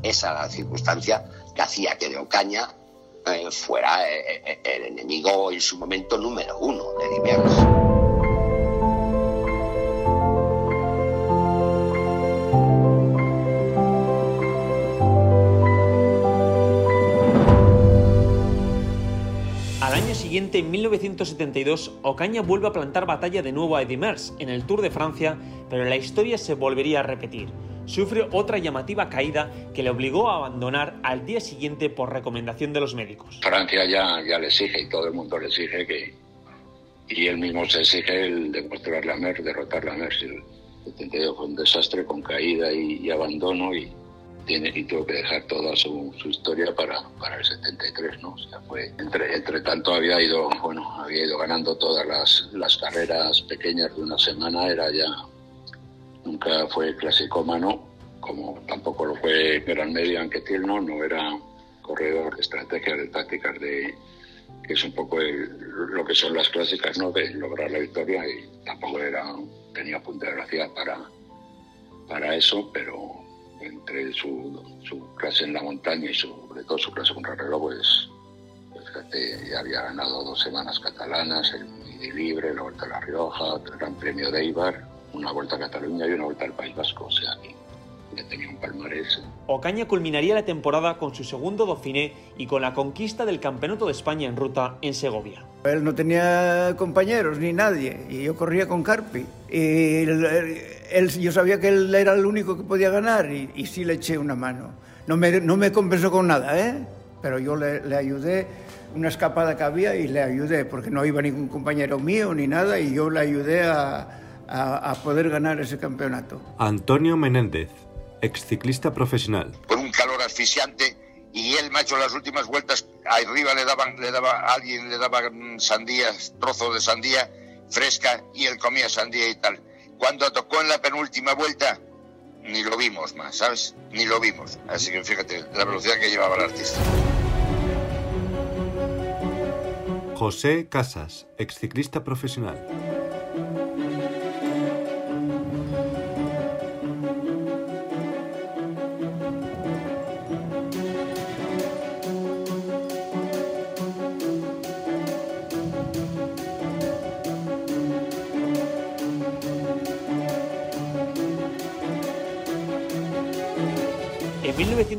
Esa era la circunstancia que hacía que de Ocaña eh, fuera eh, eh, el enemigo en su momento número uno de En 1972, Ocaña vuelve a plantar batalla de nuevo a Eddy Merckx en el Tour de Francia, pero la historia se volvería a repetir. Sufre otra llamativa caída que le obligó a abandonar al día siguiente por recomendación de los médicos. Francia ya, ya le exige y todo el mundo le exige que. Y él mismo se exige el demostrar la Merckx, derrotar la Merckx. El 72 fue un desastre con caída y abandono y tiene, y tuvo que dejar toda su, su historia para, para, el 73, ¿no? O sea, fue, entre, entre tanto había ido, bueno, había ido ganando todas las, las carreras pequeñas de una semana, era ya, nunca fue clasicómano, como tampoco lo fue Gran Medio Anquetil, ¿no? Era corredor de estrategias, de tácticas, de, que es un poco lo que son las clásicas, ¿no? De lograr la victoria y tampoco era, tenía punta de velocidad para, para eso, pero entre su, su, clase en la montaña y sobre todo su clase con reloj, pues, pues fíjate, ya había ganado dos semanas catalanas, el Midi Libre, la Vuelta a La Rioja, el Gran Premio de Eibar, una Vuelta a Cataluña y una Vuelta al País Vasco, o sea que ya tenía un palmarés. Ocaña culminaría la temporada con su segundo Dauphiné y con la conquista del Campeonato de España en ruta en Segovia. Él no tenía compañeros ni nadie y yo corría con Carpi. Y él, yo sabía que él era el único que podía ganar y, y sí le eché una mano. No me, no me compensó con nada, ¿eh? pero yo le, le, ayudé, una escapada que había y le ayudé, porque no iba ningún compañero mío ni nada y yo le ayudé a, a, a poder ganar ese campeonato. Antonio Menéndez, exciclista profesional. Con un calor asfixiante y él, macho, las últimas vueltas arriba le daban, le daba alguien le daba sandías, trozos de sandía fresca y él comía sandía y tal. Cuando tocó en la penúltima vuelta, ni lo vimos más, ¿sabes? Ni lo vimos. Así que fíjate la velocidad que llevaba el artista. José Casas, exciclista profesional.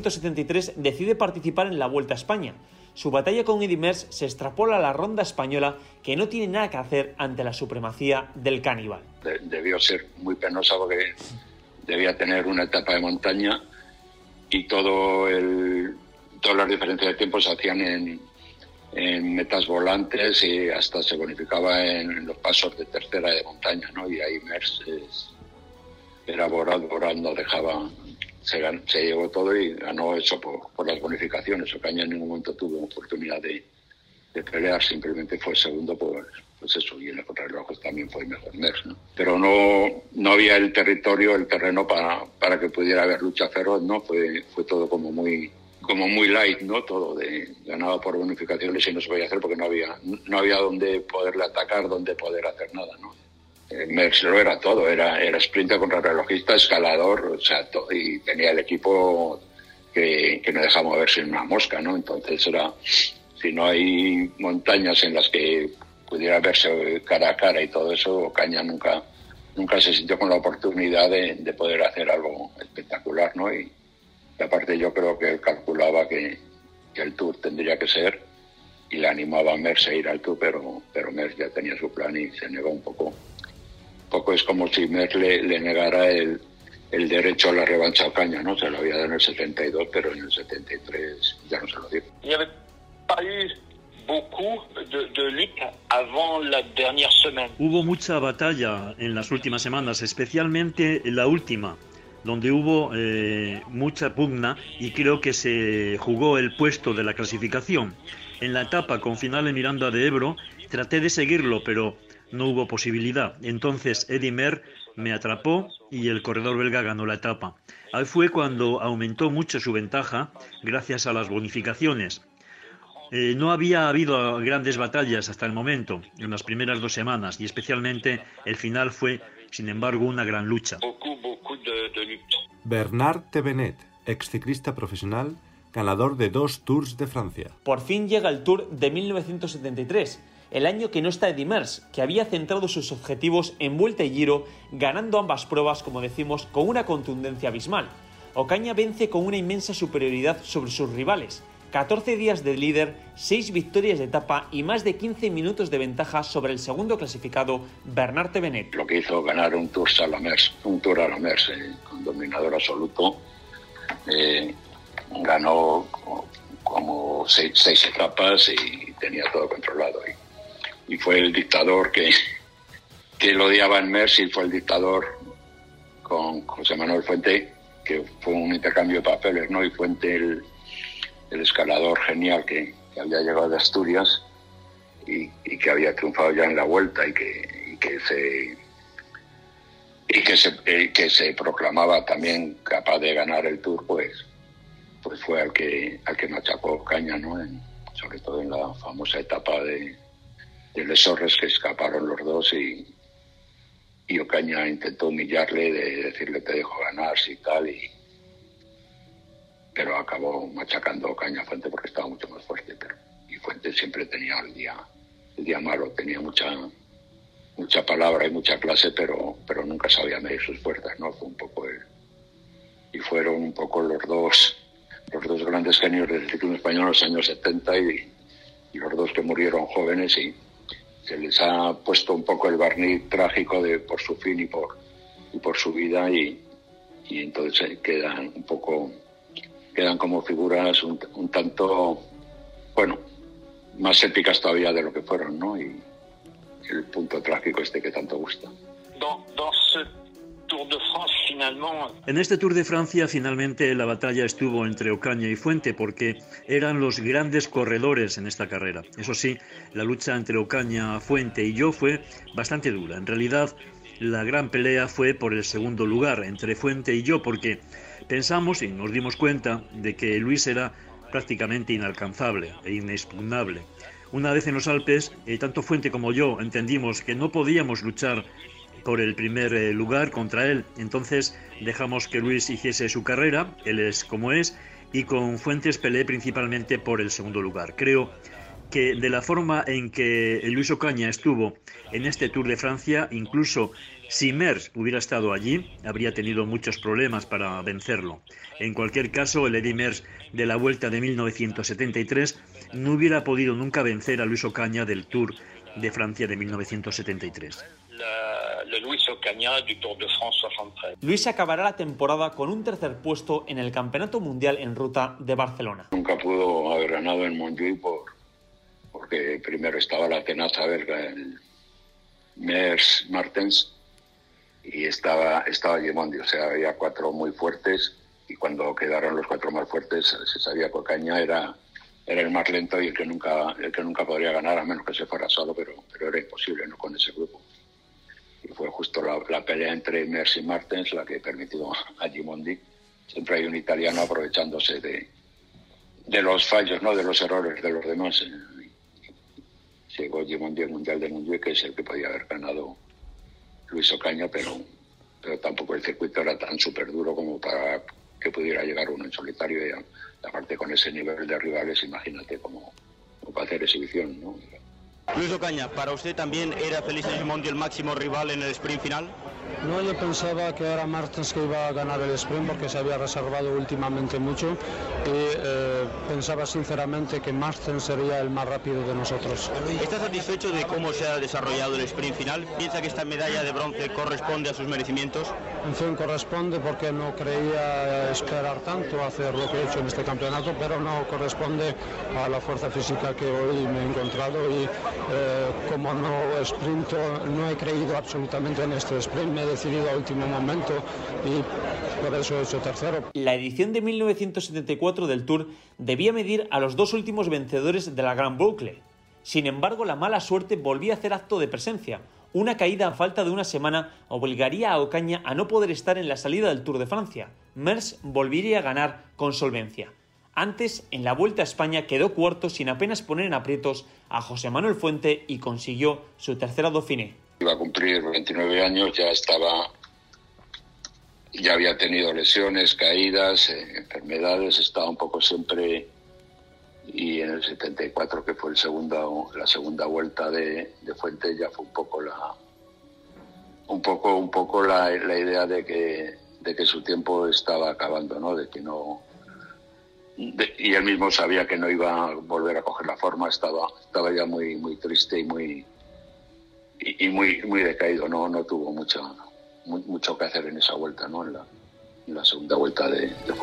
1973 decide participar en la Vuelta a España. Su batalla con Eddy Merckx se extrapola a la ronda española que no tiene nada que hacer ante la supremacía del caníbal. debió ser muy penosa porque debía tener una etapa de montaña y todo el, todas las diferencias de tiempo se hacían en, en metas volantes y hasta se bonificaba en los pasos de tercera de montaña, ¿no? Y ahí Merckx era voraz, voraz, no dejaba, se, se, llevó todo y ganó eso por, las bonificaciones. Ocaña en ningún momento tuvo oportunidad de, pelear, simplemente fue segundo por, pues eso, y en los contrarreloj también fue mejor Merckx, ¿no? Pero no, no había el territorio, el terreno para, para que pudiera haber lucha feroz, ¿no? Fue, fue todo como muy como muy light, ¿no? Todo de ganado por bonificaciones y no se podía hacer porque no había no había donde poderle atacar, donde poder hacer nada, ¿no? Eh, Merckx lo era todo, era, era sprinter contra relojista, escalador, o sea, y tenía el equipo que, que no deja moverse en una mosca, ¿no? Entonces era, si no hay montañas en las que pudiera verse cara a cara y todo eso, Caña nunca, nunca se sintió con la oportunidad de, de poder hacer algo espectacular, ¿no? Y, aparte yo creo que él calculaba que, el Tour tendría que ser y le animaba a Merckx a ir al Tour, pero, pero Merckx ya tenía su plan y se negó un poco. Un poco es como si Merckx le, le negara el, el, derecho a la revancha a Ocaña, ¿no? Se lo había dado en el 72, pero en el 73 ya no se lo dio. Il n'y avait pas eu beaucoup de, de lutte avant la dernière semaine. Hubo mucha batalla en las últimas semanas, especialmente en la última donde hubo eh, mucha pugna y creo que se jugó el puesto de la clasificación. En la etapa con final en Miranda de Ebro traté de seguirlo, pero no hubo posibilidad. Entonces Eddie Mer me atrapó y el corredor belga ganó la etapa. Ahí fue cuando aumentó mucho su ventaja gracias a las bonificaciones. Eh, no había habido grandes batallas hasta el momento, en las primeras dos semanas, y especialmente el final fue, sin embargo, una gran lucha. Bernard Tevenet, exciclista profesional, ganador de dos Tours de Francia. Por fin llega el Tour de 1973, el año que no está Eddy Merckx, que había centrado sus objetivos en Vuelta y Giro, ganando ambas pruebas, como decimos, con una contundencia abismal. Ocaña vence con una inmensa superioridad sobre sus rivales, 14 días de líder, 6 victorias de etapa y más de 15 minutos de ventaja sobre el segundo clasificado, Bernard Tevenet. Lo que hizo ganar un Tour a la un Tour a eh, con dominador absoluto. Eh, ganó como seis, seis, etapas y tenía todo controlado. Y fue el dictador que, que lo odiaba en Merckx y fue el dictador con José Manuel Fuente, que fue un intercambio de papeles, ¿no? Y Fuente el el escalador genial que, que, había llegado de Asturias y, y, que había triunfado ya en la vuelta y que, y que se y que se, eh, que se proclamaba también capaz de ganar el Tour, pues, pues fue al que al que machacó Caña, ¿no? Sobre todo en la famosa etapa de, de Lesorres que escaparon los dos y, y Ocaña intentó humillarle, de decirle te dejo ganar, si tal, y, pero acabó machacando Caña Fuente porque estaba mucho más fuerte. Pero, y Fuente siempre tenía el día, el día malo, tenía mucha mucha palabra y mucha clase, pero, pero nunca sabía medir sus fuerzas, ¿no? Fue un poco el, y fueron un poco los dos, los dos grandes genios del ciclismo español en los años 70 y, y los dos que murieron jóvenes y se les ha puesto un poco el barniz trágico de por su fin y por, y por su vida y, y entonces quedan un poco quedan como figuras un, un, tanto, bueno, más épicas todavía de lo que fueron, ¿no? Y el punto trágico este que tanto gusta. En este Tour de Francia, finalmente, la batalla estuvo entre Ocaña y Fuente, porque eran los grandes corredores en esta carrera. Eso sí, la lucha entre Ocaña, Fuente y yo fue bastante dura. En realidad, la gran pelea fue por el segundo lugar, entre Fuente y yo, porque Pensamos y nos dimos cuenta de que Luis era prácticamente inalcanzable e inexpugnable. Una vez en los Alpes, eh, tanto Fuente como yo entendimos que no podíamos luchar por el primer eh, lugar contra él. Entonces dejamos que Luis hiciese su carrera, él es como es, y con Fuentes peleé principalmente por el segundo lugar. Creo que de la forma en que Luis Ocaña estuvo en este Tour de Francia, incluso si Mers hubiera estado allí, habría tenido muchos problemas para vencerlo. En cualquier caso, el Eddy Mers de la Vuelta de 1973 no hubiera podido nunca vencer a Luis Ocaña del Tour de Francia de 1973. Luis acabará la temporada con un tercer puesto en el Campeonato Mundial en Ruta de Barcelona. Nunca pudo haber ganado en Montjuic por, porque primero estaba la tenaza belga, el Mers Martens, y estaba, estaba Gimondi, o sea, había cuatro muy fuertes y cuando quedaron los cuatro más fuertes se sabía que Ocaña era, era el más lento y el que nunca el que nunca podría ganar a menos que se fuera solo, pero, pero era imposible no con ese grupo. Fue justo la, pelea entre Mercy y Martens la que permitió a Gimondi. Siempre hay un italiano aprovechándose de, de los fallos, no de los errores de los demás. Llegó Gimondi al Mundial de Mundial, que es el que podía haber ganado Luis Ocaña, pero, pero tampoco el circuito era tan súper duro como para que pudiera llegar uno en solitario y aparte con ese nivel de rivales, imagínate cómo, cómo hacer exhibición, ¿no? Luis Ocaña, ¿para usted también era Felice Gimondi el máximo rival en el sprint final? No, yo pensaba que era Martens que iba a ganar el sprint porque se había reservado últimamente mucho y eh, pensaba sinceramente que Martens sería el más rápido de nosotros. ¿Está satisfecho de cómo se ha desarrollado el sprint final? ¿Piensa que esta medalla de bronce corresponde a sus merecimientos? En fin, corresponde porque no creía esperar tanto hacer lo que he hecho en este campeonato, pero no corresponde a la fuerza física que hoy me he encontrado y eh, como no sprinto, no he creído absolutamente en este sprint, me he decidido a último momento y por eso he hecho tercero. La edición de 1974 del Tour debía medir a los dos últimos vencedores de la Gran Boucle. Sin embargo, la mala suerte volvía a hacer acto de presencia. Una caída a falta de una semana obligaría a Ocaña a no poder estar en la salida del Tour de Francia. Mers volvería a ganar con solvencia. Antes, en la Vuelta a España quedó cuarto sin apenas poner en aprietos a José Manuel Fuente y consiguió su tercera Dauphiné. Iba a cumplir 29 años, ya estaba, ya había tenido lesiones, caídas, eh, enfermedades, estaba un poco siempre y en el 74 que fue el segundo, la segunda vuelta de, Fuente ya fue un poco la un poco un poco la, la idea de que de que su tiempo estaba acabando, ¿no? De que no y él mismo sabía que no iba a volver a coger la forma, estaba, estaba ya muy, muy triste y muy y, muy, muy decaído, no, no tuvo mucho, mucho que hacer en esa vuelta, ¿no? en, la, segunda vuelta de, de.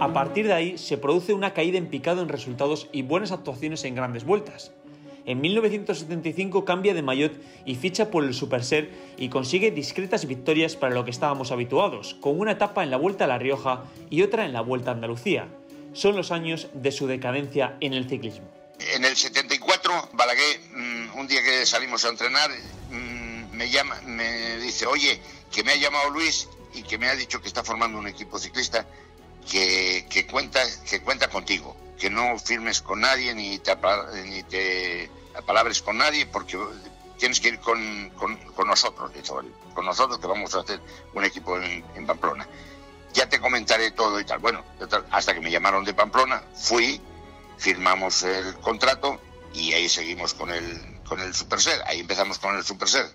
A partir de ahí se produce una caída en picado en resultados y buenas actuaciones en grandes vueltas. En 1975 cambia de maillot y ficha por el Superser y consigue discretas victorias para lo que estábamos habituados, con una etapa en la Vuelta a La Rioja y otra en la Vuelta a Andalucía. Son los años de su decadencia en el ciclismo. En el 74, Balaguer, mm, un día que salimos a entrenar, mm, me llama, me dice, oye, que me ha llamado Luis y que me ha dicho que está formando un equipo ciclista que, que cuenta, que cuenta contigo, que no firmes con nadie ni te, ni te palabras con nadie porque tienes que ir con, con, nosotros, con nosotros que vamos a hacer un equipo en, Pamplona. Ya te comentaré todo y tal. Bueno, hasta que me llamaron de Pamplona, fui, firmamos el contrato y ahí seguimos con el, con el Superser. Ahí empezamos con el Superser.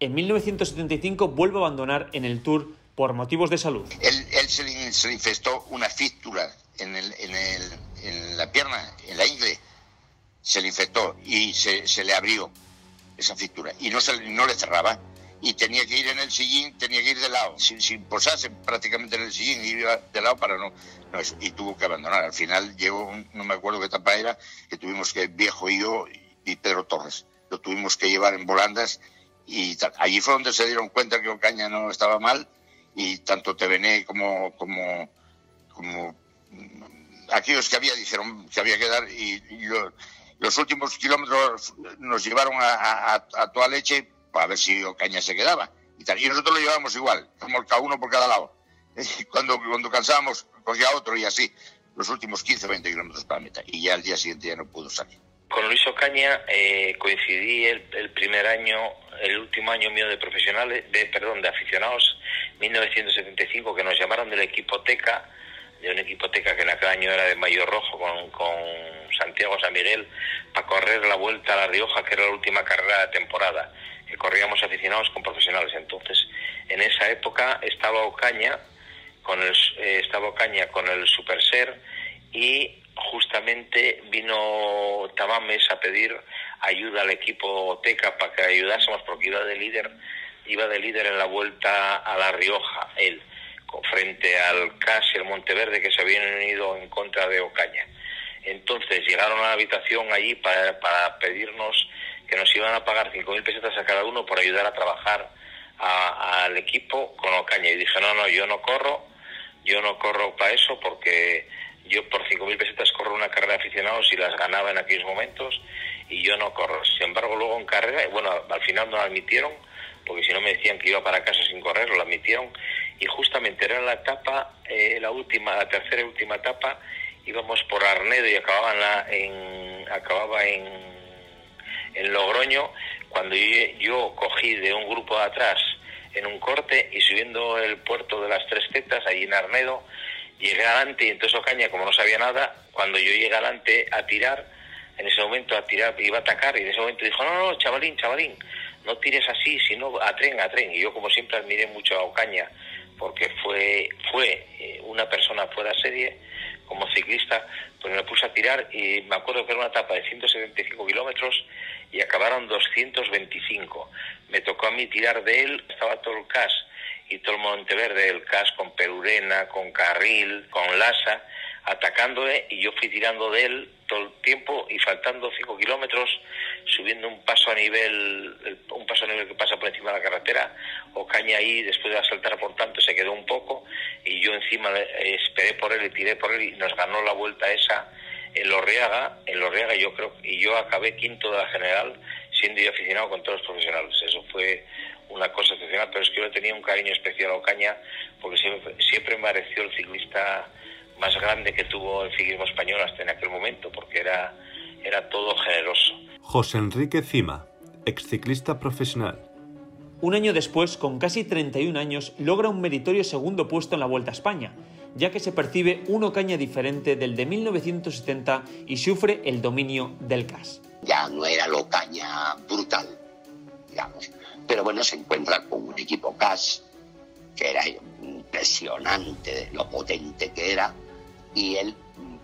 En 1975 vuelve a abandonar en el Tour por motivos de salud. Él, él se, le, se, infestó una fístula en, el, en, el, en la pierna, en la ingle se le infectó y se, se le abrió esa fistura y no, se, no le cerraba y tenía que ir en el sillín, tenía que ir de lado, sin, sin posarse prácticamente en el sillín, ir de lado para no, no eso, y tuvo que abandonar. Al final llegó, no me acuerdo qué etapa era, que tuvimos que, viejo y yo y Pedro Torres, lo tuvimos que llevar en volandas y tal. Allí fue donde se dieron cuenta que Ocaña no estaba mal y tanto Tevené como, como, como aquellos que había dijeron que había que dar y, y los últimos kilómetros nos llevaron a, toda leche para ver si Ocaña se quedaba. Y, nosotros lo llevábamos igual, cada uno por cada lado. <laughs> Cuando, cuando cansábamos, cogía otro y así, los últimos 15 o 20 kilómetros para la meta. Y ya al día siguiente ya no pudo salir. Con Luis Ocaña eh, coincidí el, primer año, el último año mío de profesionales, de perdón, de aficionados, 1975, que nos llamaron del equipo Teca de un equipo teca que en aquel año era de Mayor Rojo con, con Santiago San Miguel para correr la vuelta a La Rioja, que era la última carrera de temporada, corríamos aficionados con profesionales. Entonces, en esa época estaba Ocaña con el, eh, estaba Ocaña con el Super Ser y justamente vino Tamames a pedir ayuda al equipo Teca para que ayudásemos porque iba de líder iba de líder en la vuelta a La Rioja él frente al CAS y el Monteverde que se habían unido en contra de Ocaña. Entonces llegaron a la habitación allí para, para pedirnos que nos iban a pagar 5.000 pesetas a cada uno por ayudar a trabajar al equipo con Ocaña. Y dije, no, no, yo no corro, yo no corro para eso porque yo por 5.000 pesetas corro una carrera de aficionados y las ganaba en aquellos momentos y yo no corro. Sin embargo, luego en carrera, bueno, al final no la admitieron porque si no me decían que iba para casa sin correr, lo admitieron y justamente era la etapa, eh, la última, la tercera y última etapa, íbamos por Arnedo y acababa la, en acababa en, en Logroño, cuando yo, cogí de un grupo de atrás en un corte y subiendo el puerto de las Tres Tetas, allí en Arnedo, llegué adelante y entonces Ocaña, como no sabía nada, cuando yo llegué adelante a tirar, en ese momento a tirar, iba a atacar y en ese momento dijo, no, no, chavalín, chavalín, no tires así, sino a tren, a tren. Y yo como siempre admiré mucho a Ocaña porque fue, fue eh, una persona fuera de serie como ciclista, pues me puse a tirar y me acuerdo que era una etapa de 175 kilómetros y acabaron 225. Me tocó a mí tirar de él, estaba todo el CAS y todo el Monteverde, el CAS con Perurena, con Carril, con Lasa, atacándole y yo fui tirando de él todo el tiempo y faltando 5 kilómetros, subiendo un paso a nivel, un paso a nivel que pasa por encima de la carretera, o caña ahí, después de asaltar por tanto, se quedó un poco y yo encima esperé por él y tiré por él y nos ganó la vuelta esa en Lorriaga, en Lorriaga yo creo, y yo acabé quinto de la general siendo yo aficionado con todos los profesionales. Eso fue una cosa excepcional, pero es que yo tenía un cariño especial a Ocaña porque siempre, siempre me pareció el ciclista más grande que tuvo el ciclismo español hasta en aquel momento, porque era, era todo generoso. José Enrique Cima, exciclista profesional. Un año después, con casi 31 años, logra un meritorio segundo puesto en la Vuelta a España, ya que se percibe un Ocaña diferente del de 1970 y sufre el dominio del CAS. Ya no era el Ocaña brutal, digamos, pero bueno, se encuentra con un equipo CAS que era impresionante lo potente que era y él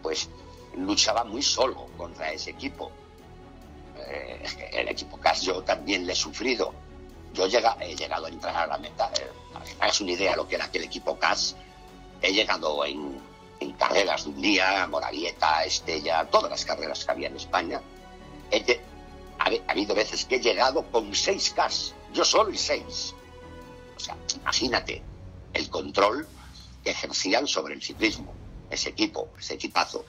pues luchaba muy solo contra ese equipo. Eh, el equipo CAS yo también le he sufrido. Yo llega, he llegado a entrar a la meta, eh, es una idea lo que era aquel equipo CAS. He llegado en, carreras de un día, Moravieta, Estella, todas las carreras que había en España. ha, habido veces que he llegado con seis CAS, yo solo y seis. O sea, imagínate el control que ejercían sobre el ciclismo ese equipo, ese equipazo.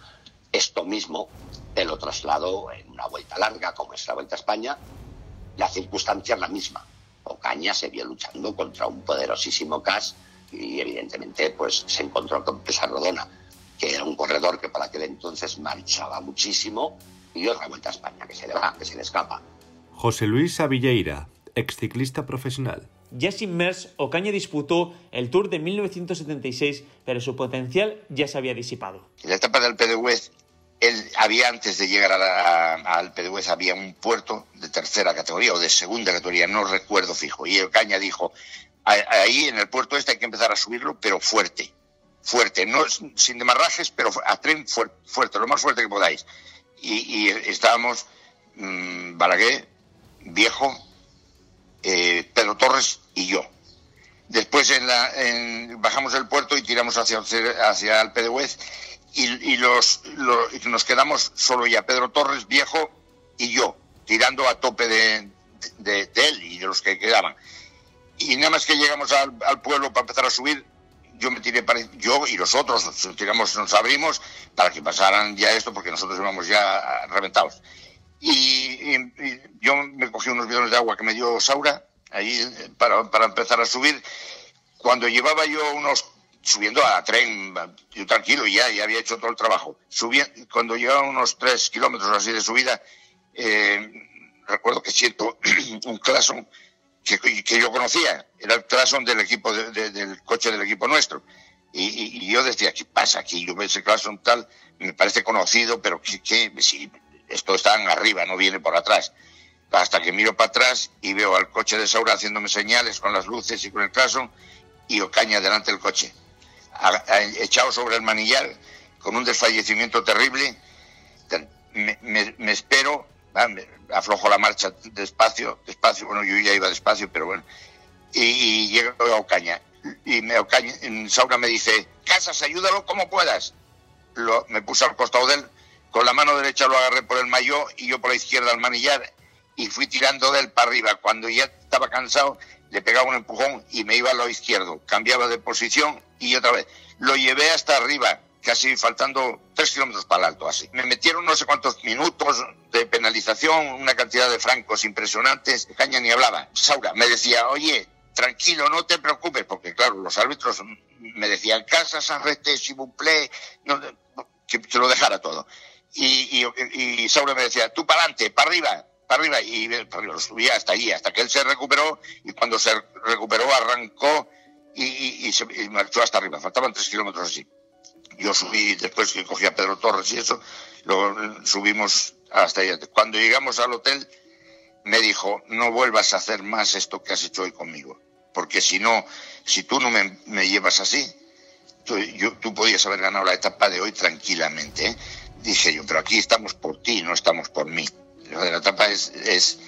Esto mismo te lo traslado en una vuelta larga, como es la Vuelta a España. La circunstancia es la misma. Ocaña se vio luchando contra un poderosísimo CAS y evidentemente pues se encontró con Rodona, que era un corredor que para aquel entonces marchaba muchísimo y otra Vuelta a España que se le va, que se le escapa. José Luis Avilleira, exciclista profesional. Ya sin Mers, Ocaña disputó el Tour de 1976, pero su potencial ya se había disipado. En la etapa del Pedegüez, él había antes de llegar al Pedegüez había un puerto de tercera categoría o de segunda categoría, no recuerdo fijo. Y Ocaña dijo, ahí en el puerto este hay que empezar a subirlo, pero fuerte, fuerte, no sin demarrajes, pero a tren fuerte, lo más fuerte que podáis. Y, estábamos mmm, Balaguer, viejo, eh, Pedro Torres y yo. Después en la, bajamos el puerto y tiramos hacia, hacia el Pedegüez y, los, nos quedamos solo ya Pedro Torres, viejo, y yo, tirando a tope de, de, él y de los que quedaban. Y nada más que llegamos al, pueblo para empezar a subir, yo me tiré para yo y los otros nos tiramos, nos abrimos para que pasaran ya esto porque nosotros íbamos ya reventados. Y, yo me cogí unos bidones de agua que me dio Saura ahí para, para empezar a subir. Cuando llevaba yo unos subiendo a tren, yo tranquilo, ya, ya había hecho todo el trabajo. Subía, cuando llevaba unos tres kilómetros así de subida, eh, recuerdo que siento <clears throat> un claxon que, yo conocía, era el claxon del equipo del coche del equipo nuestro. Y, yo decía, ¿qué pasa aquí? Yo veo ese caso tal, me parece conocido, pero que, si esto está arriba, no viene por atrás. Hasta que miro para atrás y veo al coche de Saura haciéndome señales con las luces y con el caso y Ocaña delante del coche, echado sobre el manillar, con un desfallecimiento terrible. Me, espero, aflojo la marcha despacio, despacio, bueno, yo ya iba despacio, pero bueno, y, y llego a Ocaña y me, Saura me dice, Casas, ayúdalo como puedas. Lo, me puse al costado de él, con la mano derecha lo agarré por el mayo y yo por la izquierda al manillar y fui tirando de él para arriba. Cuando ya estaba cansado, le pegaba un empujón y me iba a lo izquierdo. Cambiaba de posición y otra vez. Lo llevé hasta arriba, casi faltando tres kilómetros para el alto, así. Me metieron no sé cuántos minutos de penalización, una cantidad de francos impresionantes. Caña ni hablaba. Saura me decía, oye, tranquilo, no te preocupes, porque claro, los árbitros me decían, casa, arrete, si no, que, que, lo dejara todo. Y, y, Saura me decía, tú para adelante, para arriba, para arriba, y lo subía hasta ahí, hasta que él se recuperó, y cuando se recuperó arrancó y, se marchó hasta arriba, faltaban tres kilómetros así. Yo subí, después que cogí a Pedro Torres y eso, lo subimos hasta ahí. Cuando llegamos al hotel, me dijo, no vuelvas a hacer más esto que has hecho hoy conmigo porque si no, si tú no me, llevas así, tú, tú podías haber ganado la etapa de hoy tranquilamente. ¿eh? Dije yo, pero aquí estamos por ti, no estamos por mí. Lo de la etapa es, es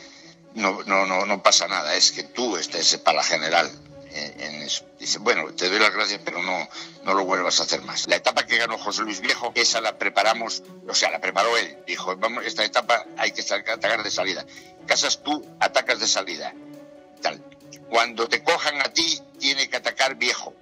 no, no, no, no pasa nada, es que tú estés para la general. En, eso. Dice, bueno, te doy las gracias, pero no, no lo vuelvas a hacer más. La etapa que ganó José Luis Viejo, esa la preparamos, o sea, la preparó él. Dijo, vamos, esta etapa hay que atacar de salida. Casas tú, atacas de salida. Tal. Cuando te cojan a ti, tiene que atacar viejo.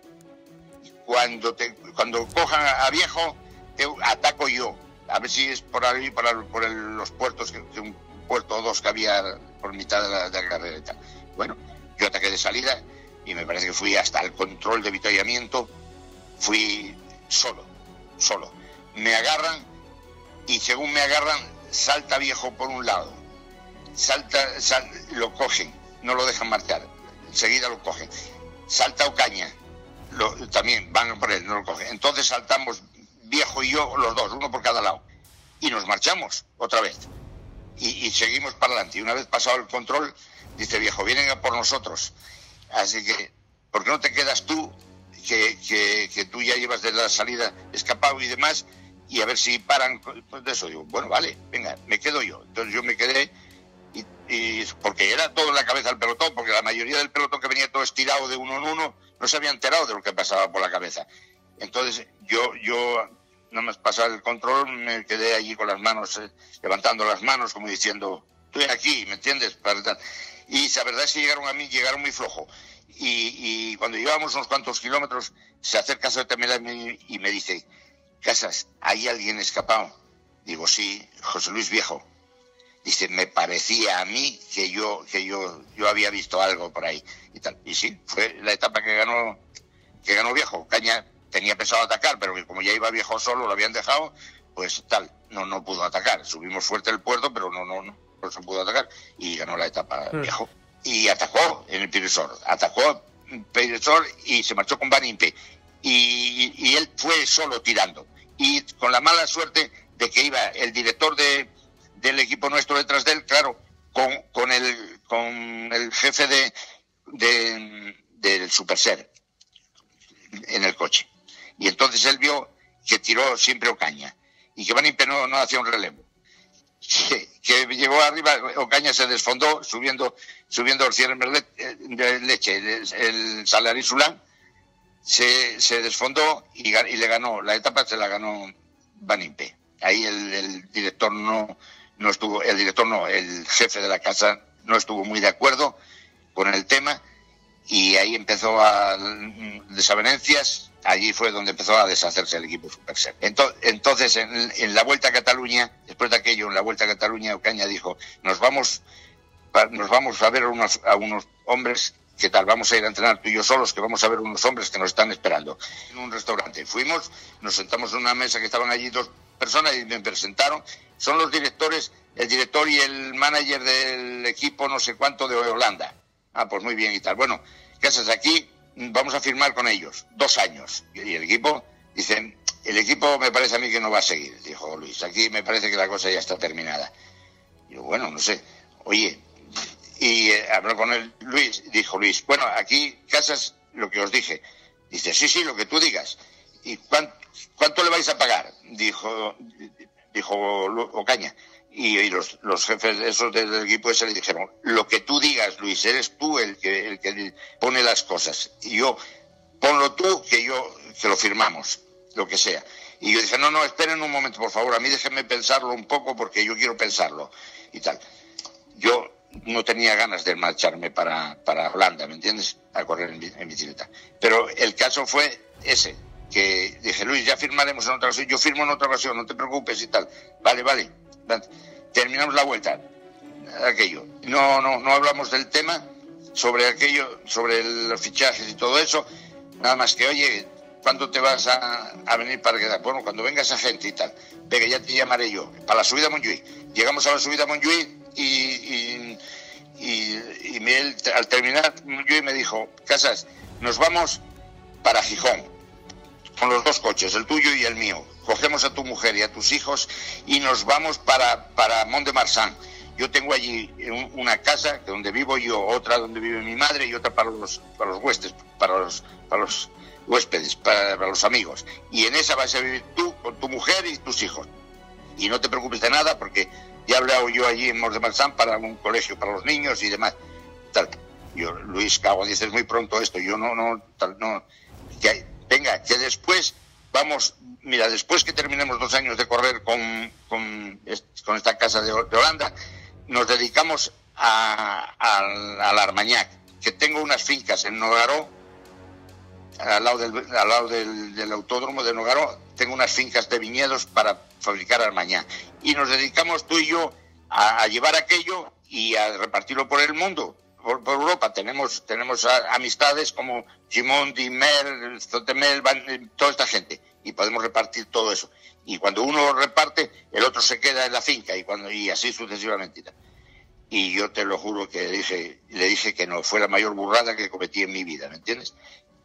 Cuando, te, cuando cojan a viejo, te ataco yo. A ver si es por ahí, por, los puertos, que, un puerto o dos que había por mitad de la, de la carrera. Bueno, yo ataqué de salida y me parece que fui hasta el control de avituallamiento. Fui solo, solo. Me agarran y según me agarran, salta viejo por un lado. Salta, lo cogen, no lo dejan marchar enseguida lo cogen. Salta Ocaña, también van por él, no lo cogen. Entonces saltamos viejo y yo, los dos, uno por cada lado. Y nos marchamos otra vez. Y, seguimos para adelante. Y una vez pasado el control, dice viejo, vienen a por nosotros. Así que, ¿por qué no te quedas tú, que, que, tú ya llevas de la salida escapado y demás, y a ver si paran pues de eso? Digo, bueno, vale, venga, me quedo yo. Entonces yo me quedé y, porque era todo en la cabeza del pelotón, porque la mayoría del pelotón que venía todo estirado de uno en uno no se había enterado de lo que pasaba por la cabeza. Entonces yo, yo no más pasar el control, me quedé allí con las manos, eh, levantando las manos, como diciendo, estoy aquí, ¿me entiendes? Y la verdad es que llegaron a mí, llegaron muy flojo. Y, cuando llevábamos unos cuantos kilómetros, se acerca mí y me dice, Casas, ¿hay alguien escapado? Digo, sí, José Luis Viejo. Dice, me parecía a mí que yo, que yo, yo había visto algo por ahí y tal. Y sí, fue la etapa que ganó, que ganó viejo. Caña tenía pensado atacar, pero que como ya iba viejo solo, lo habían dejado, pues tal, no, no pudo atacar. Subimos fuerte el puerto, pero no, no, no, se pudo atacar y ganó la etapa hmm. viejo. Y atacó en el Piresor, atacó Piresor y se marchó con Van Impe. Y, y él fue solo tirando. Y con la mala suerte de que iba el director de, del equipo nuestro detrás de él, claro, con, con, el, con el jefe de, de, del Superser en el coche. Y entonces él vio que tiró siempre Ocaña y que Van no, no hacía un relevo. Que, llegó arriba, Ocaña se desfondó subiendo subiendo de leche, el, el Salarisulán, se, se desfondó y, le ganó, la etapa se la ganó Van Ahí el, el director no, no estuvo, el director no, el jefe de la casa no estuvo muy de acuerdo con el tema y ahí empezó a desavenencias, allí fue donde empezó a deshacerse el equipo Superset. Entonces, en, la Vuelta a Cataluña, después de aquello, en la Vuelta a Cataluña, Ocaña dijo, nos vamos, nos vamos a ver unos, a unos hombres ¿qué tal? Vamos a ir a entrenar tú y yo solos, que vamos a ver unos hombres que nos están esperando en un restaurante. Fuimos, nos sentamos en una mesa que estaban allí dos personas y me presentaron. Son los directores, el director y el manager del equipo no sé cuánto de Holanda. Ah, pues muy bien y tal. Bueno, ¿qué haces aquí? Vamos a firmar con ellos dos años. Y el equipo, dicen, el equipo me parece a mí que no va a seguir, dijo Luis. Aquí me parece que la cosa ya está terminada. Yo, bueno, no sé. Oye, y eh, habló con él Luis, dijo Luis, bueno, aquí Casas, lo que os dije. Dice, sí, sí, lo que tú digas. ¿Y cuánto, le vais a pagar? Dijo, dijo Ocaña. Y, los, los, jefes esos del equipo ese le dijeron, lo que tú digas, Luis, eres tú el que, el que pone las cosas. Y yo, ponlo tú, que yo, que lo firmamos, lo que sea. Y yo dije, no, no, esperen un momento, por favor, a mí déjenme pensarlo un poco porque yo quiero pensarlo y tal. Yo no tenía ganas de marcharme para, para Holanda, ¿me entiendes? A correr en, bicicleta. Pero el caso fue ese, que dije, Luis, ya firmaremos en otra ocasión, yo firmo en otra ocasión, no te preocupes y tal. Vale, vale, terminamos la vuelta, aquello. No, no, no hablamos del tema sobre aquello, sobre los fichajes y todo eso, nada más que, oye, ¿cuándo te vas a, venir para quedar? Bueno, cuando venga esa gente y tal. Venga, ya te llamaré yo, para la subida a Montjuïc. Llegamos a la subida a Montjuïc y, y, al terminar yo me dijo, Casas, nos vamos para Gijón, con los dos coches, el tuyo y el mío. Cogemos a tu mujer y a tus hijos y nos vamos para, para Mont de Marsan. Yo tengo allí una casa donde vivo yo, otra donde vive mi madre y otra para los, para los huestes, para los, para los huéspedes, para, los amigos. Y en esa vas a vivir tú con tu mujer y tus hijos. Y no te preocupes de nada porque ya he hablado yo allí en Mors de Marsan para un colegio para los niños y demás. Tal. Yo, Luis Cago, dices muy pronto esto. Yo no, no, tal, no. Venga, que después vamos, mira, después que terminemos dos años de correr con, con, esta casa de, Holanda, nos dedicamos a, al Armañac, que tengo unas fincas en Nogaró, al lado del, al lado del, autódromo de Nogaró, tengo unas fincas de viñedos para fabricar Armañá. Y nos dedicamos tú y yo a, llevar aquello y a repartirlo por el mundo, por, Europa. Tenemos, tenemos amistades como Simón, Dimer, Zotemel, toda esta gente. Y podemos repartir todo eso. Y cuando uno reparte, el otro se queda en la finca y, cuando, y así sucesivamente. Y yo te lo juro que dije, le dije que no, fue la mayor burrada que cometí en mi vida, ¿me entiendes?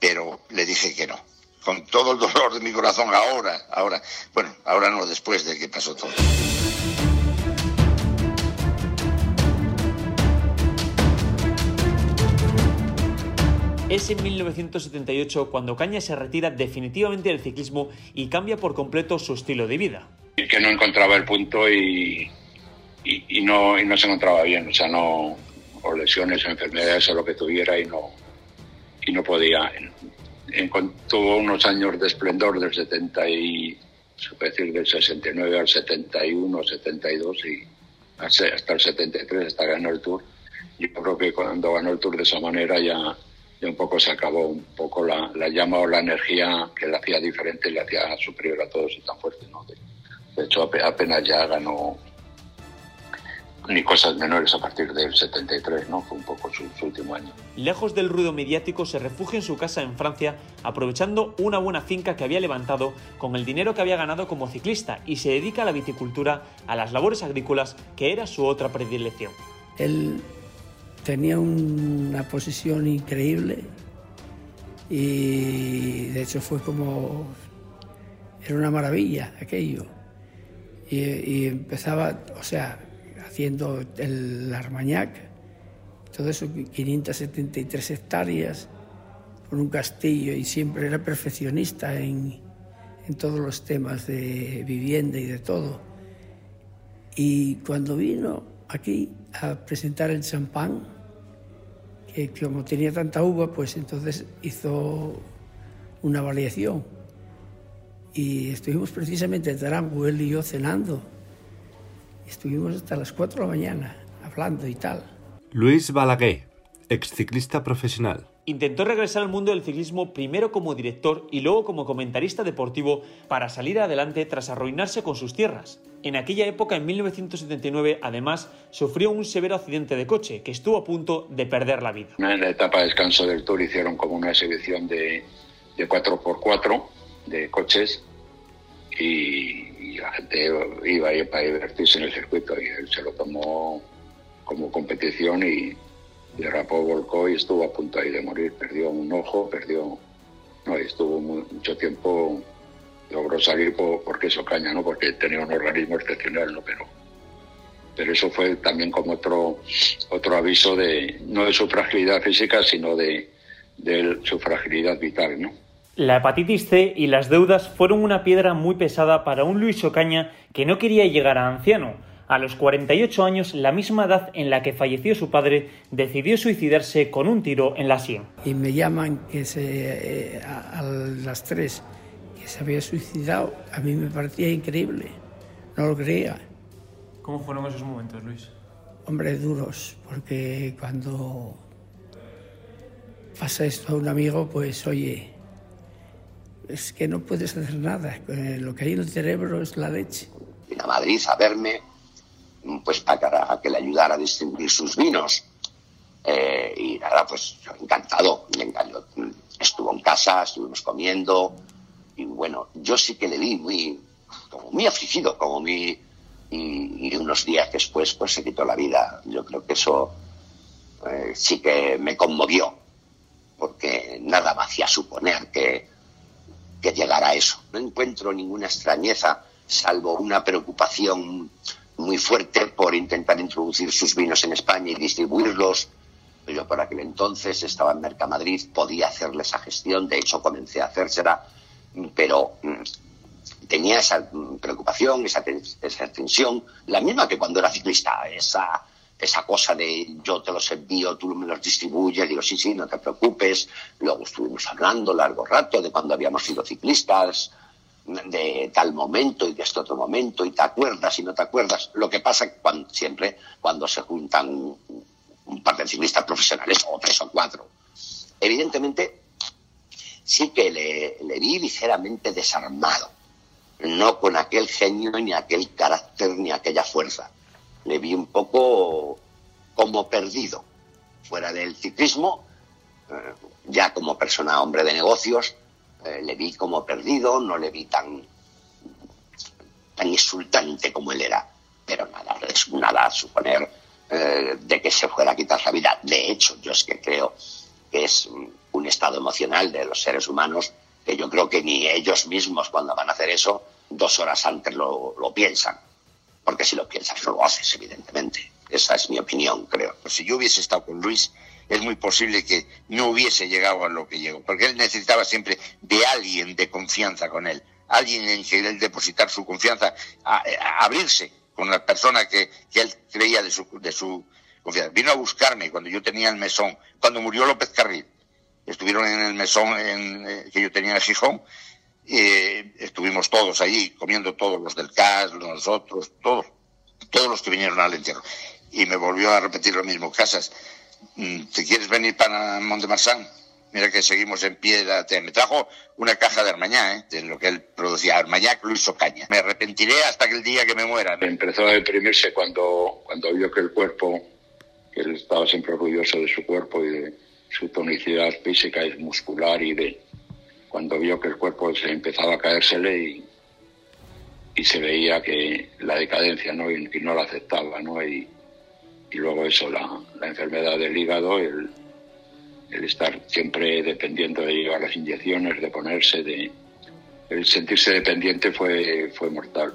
Pero le dije que no con todo el dolor de mi corazón ahora, ahora, bueno, ahora no, después de que pasó todo. Es en 1978 cuando Caña se retira definitivamente del ciclismo y cambia por completo su estilo de vida. Que no encontraba el punto y, y, no, y no se encontraba bien, o sea, no, o lesiones o enfermedades o lo que tuviera y no, y no podía, tuvo unos años de esplendor del 70 y, decir, del 69 al 71, 72 y hasta el 73 hasta ganó el Tour. Yo creo que cuando ganó el Tour de esa manera ya, ya un poco se acabó un poco la, la llama o la energía que le hacía diferente, le hacía superior a todos y tan fuerte. ¿no? de hecho, apenas ya ganó ni cosas menores a partir del 73, ¿no? Fue un poco su, último año. Lejos del ruido mediático, se refugia en su casa en Francia, aprovechando una buena finca que había levantado con el dinero que había ganado como ciclista y se dedica a la viticultura, a las labores agrícolas, que era su otra predilección. Él tenía una posición increíble y de hecho fue como... Era una maravilla aquello. Y, y empezaba, o sea, haciendo el Armañac, todo eso, 573 hectáreas, con un castillo y siempre era perfeccionista en, en todos los temas de vivienda y de todo. Y cuando vino aquí a presentar el champán, que como tenía tanta uva, pues entonces hizo una variación. Y estuvimos precisamente en Tarango, él y yo cenando. Estuvimos hasta las 4 de la mañana hablando y tal. Luis Balaguer, exciclista profesional. Intentó regresar al mundo del ciclismo primero como director y luego como comentarista deportivo para salir adelante tras arruinarse con sus tierras. En aquella época, en 1979, además, sufrió un severo accidente de coche que estuvo a punto de perder la vida. En la etapa de descanso del Tour hicieron como una exhibición de, de 4x4 de coches y, la gente iba ahí para divertirse en el circuito y él se lo tomó como competición y, derrapó, volcó y estuvo a punto ahí de morir. Perdió un ojo, perdió... No, y estuvo mucho tiempo, logró salir por, por queso caña, ¿no? Porque tenía un organismo excepcional, ¿no? Pero, pero eso fue también como otro, otro aviso de, no de su fragilidad física, sino de, de su fragilidad vital, ¿no? La hepatitis C y las deudas fueron una piedra muy pesada para un Luis Ocaña que no quería llegar a anciano. A los 48 años, la misma edad en la que falleció su padre, decidió suicidarse con un tiro en la sien. Y me llaman que se, eh, a, a las 3 que se había suicidado. A mí me parecía increíble. No lo creía. ¿Cómo fueron esos momentos, Luis? Hombre, duros, porque cuando pasa esto a un amigo, pues oye, es que no puedes hacer nada. Eh, Lo que hay en el cerebro es la leche. Vino a Madrid a verme, pues para que le ayudara a distribuir sus vinos. Eh, y nada, pues yo encantado. Estuvo en casa, estuvimos comiendo. Y bueno, yo sí que le vi muy, como muy afligido, como muy. Y, unos días después, pues se quitó la vida. Yo creo que eso eh, sí que me conmovió, porque nada me hacía suponer que, que llegara eso. No encuentro ninguna extrañeza, salvo una preocupación muy fuerte por intentar introducir sus vinos en España y distribuirlos. Yo por aquel entonces estaba en Mercamadrid, podía hacerle esa gestión, de hecho comencé a hacérsela, pero mm, tenía esa mm, preocupación, esa, esa tensión, la misma que cuando era ciclista, esa, esa cosa de yo te los envío, tú me los distribuyes, digo sí, sí, no te preocupes. Luego estuvimos hablando largo rato de cuando habíamos sido ciclistas, de tal momento y de este otro momento, y te acuerdas y no te acuerdas. Lo que pasa cuando, siempre cuando se juntan un par de ciclistas profesionales, o tres o cuatro, evidentemente sí que le, vi ligeramente desarmado, no con aquel genio, ni aquel carácter, ni aquella fuerza. Le vi un poco como perdido, fuera del ciclismo, eh, ya como persona, hombre de negocios, eh, le vi como perdido, no le vi tan, tan insultante como él era, pero nada, nada suponer eh, de que se fuera a quitar la vida. De hecho, yo es que creo que es estado emocional de los seres humanos que yo creo que ni ellos mismos cuando van a hacer eso, dos horas antes lo, piensan. Porque si lo piensas, no lo haces, evidentemente. Esa es mi opinión, creo. Si yo hubiese estado con Luis, es muy posible que no hubiese llegado a lo que llegó, porque él necesitaba siempre de alguien de confianza con él, alguien en que él depositar su confianza, a, a abrirse con la persona que, que él creía de su, de su confianza. Vino a buscarme cuando yo tenía el mesón, cuando murió López Carril. Estuvieron en el mesón en, eh, que yo tenía en Gijón, eh, estuvimos todos allí, comiendo todos los del CAS, nosotros, todos, todos los que vinieron al entierro. Y me volvió a repetir lo mismo, Casas, mm, ¿te quieres venir para Mont-de-Marsan? Mira que seguimos en pie. te- Me trajo una caja de Armañá, ¿eh? de lo que él producía, Armañá Luis Ocaña. Me arrepentiré hasta el día que me muera. Empezó a deprimirse cuando, cuando vio que el cuerpo, que él estaba siempre orgulloso de su cuerpo y de su tonicidad física y muscular y de cuando vio que el cuerpo se empezaba a caérsele y, y se veía que la decadencia ¿no? y, y no la aceptaba ¿no? Y, y luego eso la, la enfermedad del hígado el, el estar siempre dependiendo de llevar las inyecciones de ponerse de el sentirse dependiente fue fue mortal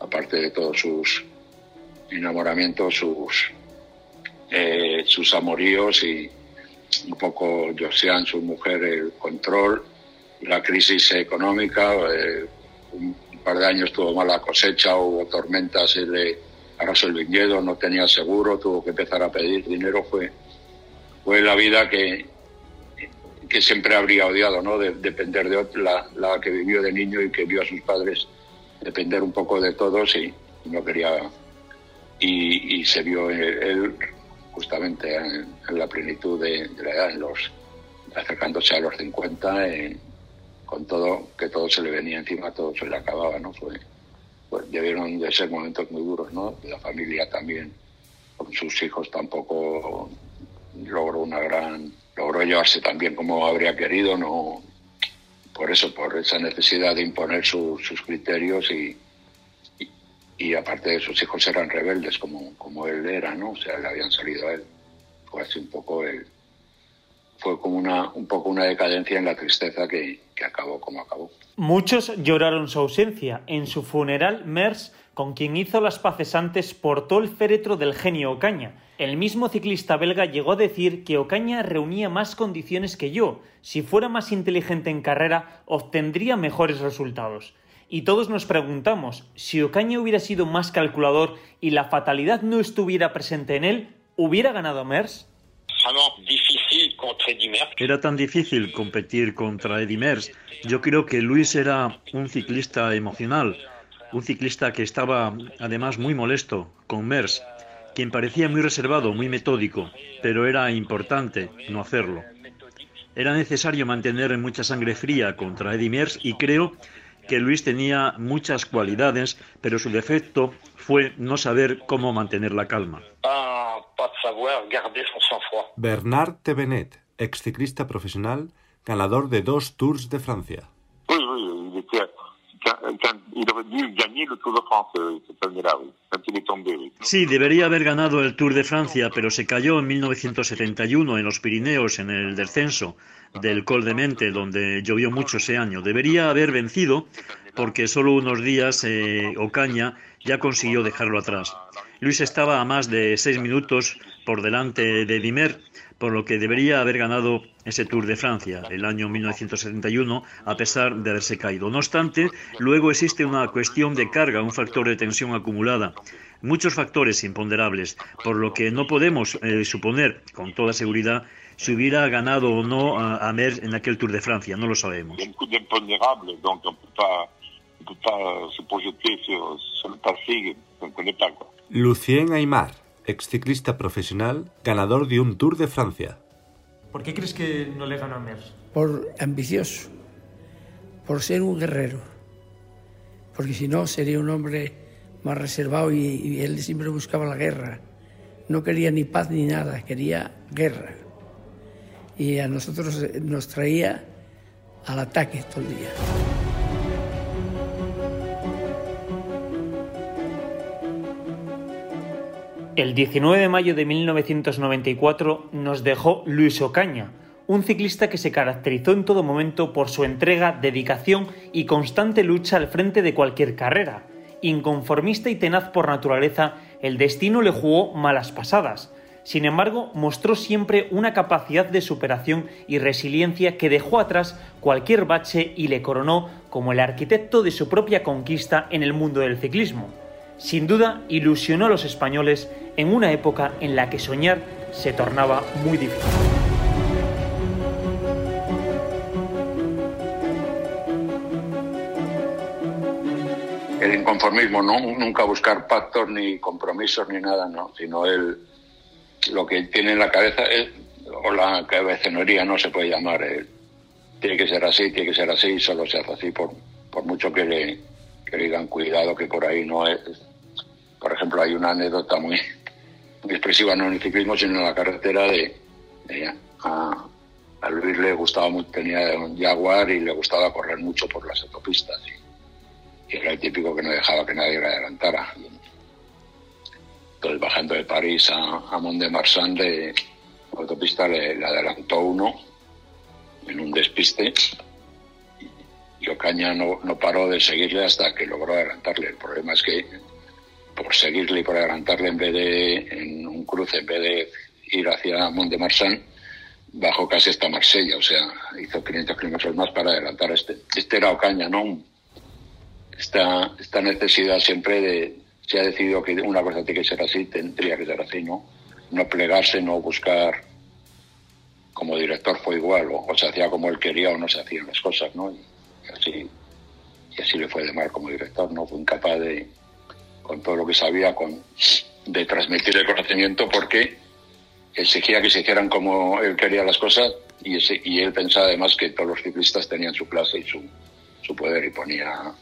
aparte de todos sus enamoramientos sus eh, sus amoríos y un poco Josiane, su mujer, el control, la crisis económica, eh, un par de años tuvo mala cosecha, hubo tormentas, y le arrasó el viñedo, no tenía seguro, tuvo que empezar a pedir dinero, fue, fue la vida que, que siempre habría odiado, ¿no? De- depender de la, la que vivió de niño y que vio a sus padres depender un poco de todos y no quería y, y se vio él, él justamente en, la plenitud de, la edad, en los, acercándose a los 50, eh, con todo, que todo se le venía encima, todo se le acababa, ¿no? Fue, pues debieron de ser momentos muy duros, ¿no? La familia también, con sus hijos tampoco logró una gran, logró llevarse tan bien como habría querido, no, por eso, por esa necesidad de imponer su- sus criterios y, y, aparte de sus hijos eran rebeldes como, como él era, ¿no? O sea, le habían salido a él. fue así un poco el, fue como una, un poco una decadencia en la tristeza que, que acabó como acabó. Muchos lloraron su ausencia. En su funeral, Mers, con quien hizo las paces antes, portó el féretro del genio Ocaña. El mismo ciclista belga llegó a decir que Ocaña reunía más condiciones que yo. Si fuera más inteligente en carrera, obtendría mejores resultados. Y todos nos preguntamos, si Ocaña hubiera sido más calculador y la fatalidad no estuviera presente en él, ¿hubiera ganado Mers? Era tan difícil competir contra Eddy Merckx. Yo creo que Luis era un ciclista emocional, un ciclista que estaba además muy molesto con Merckx, quien parecía muy reservado, muy metódico, pero era importante no hacerlo. Era necesario mantener mucha sangre fría contra Eddy Merckx y creo que Luis tenía muchas cualidades, pero su defecto fue no saber cómo mantener la calma. Bernard Tevenet, exciclista profesional, ganador de dos Tours de Francia. Sí, debería haber ganado el Tour de Francia, pero se cayó en 1971 en los Pirineos en el descenso del Col de Mente, donde llovió mucho ese año. Debería haber vencido porque solo unos días eh, Ocaña ya consiguió dejarlo atrás. Luis estaba a más de seis minutos por delante de Dimer, por lo que debería haber ganado ese Tour de Francia el año 1971 a pesar de haberse caído. No obstante, luego existe una cuestión de carga, un factor de tensión acumulada, muchos factores imponderables, por lo que no podemos eh, suponer con toda seguridad si hubiera ganado o no a, a Mer en aquel Tour de Francia, no lo sabemos. Lucien Aymar, exciclista profesional, ganador de un Tour de Francia. ¿Por qué crees que no le ganó a Mer? Por ambicioso, por ser un guerrero, porque si no sería un hombre más reservado y, y él siempre buscaba la guerra. No quería ni paz ni nada, quería guerra. Y a nosotros nos traía al ataque todo el día. El 19 de mayo de 1994 nos dejó Luis Ocaña, un ciclista que se caracterizó en todo momento por su entrega, dedicación y constante lucha al frente de cualquier carrera. Inconformista y tenaz por naturaleza, el destino le jugó malas pasadas. Sin embargo, mostró siempre una capacidad de superación y resiliencia que dejó atrás cualquier bache y le coronó como el arquitecto de su propia conquista en el mundo del ciclismo. Sin duda, ilusionó a los españoles en una época en la que soñar se tornaba muy difícil. El inconformismo, ¿no? Nunca buscar pactos ni compromisos ni nada, ¿no? Sino él, lo que tiene en la cabeza, es, o la cabezonería no se puede llamar, tiene que ser así, tiene que ser así, solo se hace así, por, por mucho que le, que le digan cuidado, que por ahí no es. Por ejemplo, hay una anécdota muy, expresiva, no en el ciclismo, sino en la carretera de, de a, a, Luis le gustaba mucho, tenía un Jaguar y le gustaba correr mucho por las autopistas. Y, era el típico que no dejaba que nadie le adelantara. Entonces, bajando de París a, Mont de Marsan, de autopista le, le, adelantó uno en un despiste y Ocaña no, no paró de seguirle hasta que logró adelantarle. El problema es que por seguirle y por adelantarle en vez de en un cruce, en vez de ir hacia Mont de Marsan, bajó casi hasta Marsella, o sea, hizo 500 kilómetros más para adelantar a este. Este era Ocaña, ¿no? Esta, esta necesidad siempre de, se ha decidido que una cosa tiene que ser así, tendría que ser así, ¿no? No plegarse, no buscar, como director fue igual, o, o se hacía como él quería o no se hacían las cosas, ¿no? Y, así, y así le fue de mal como director, ¿no? Fue incapaz de, con todo lo que sabía, con, de transmitir el conocimiento porque exigía que se hicieran como él quería las cosas y, ese, y él pensaba además que todos los ciclistas tenían su clase y su, su poder y ponía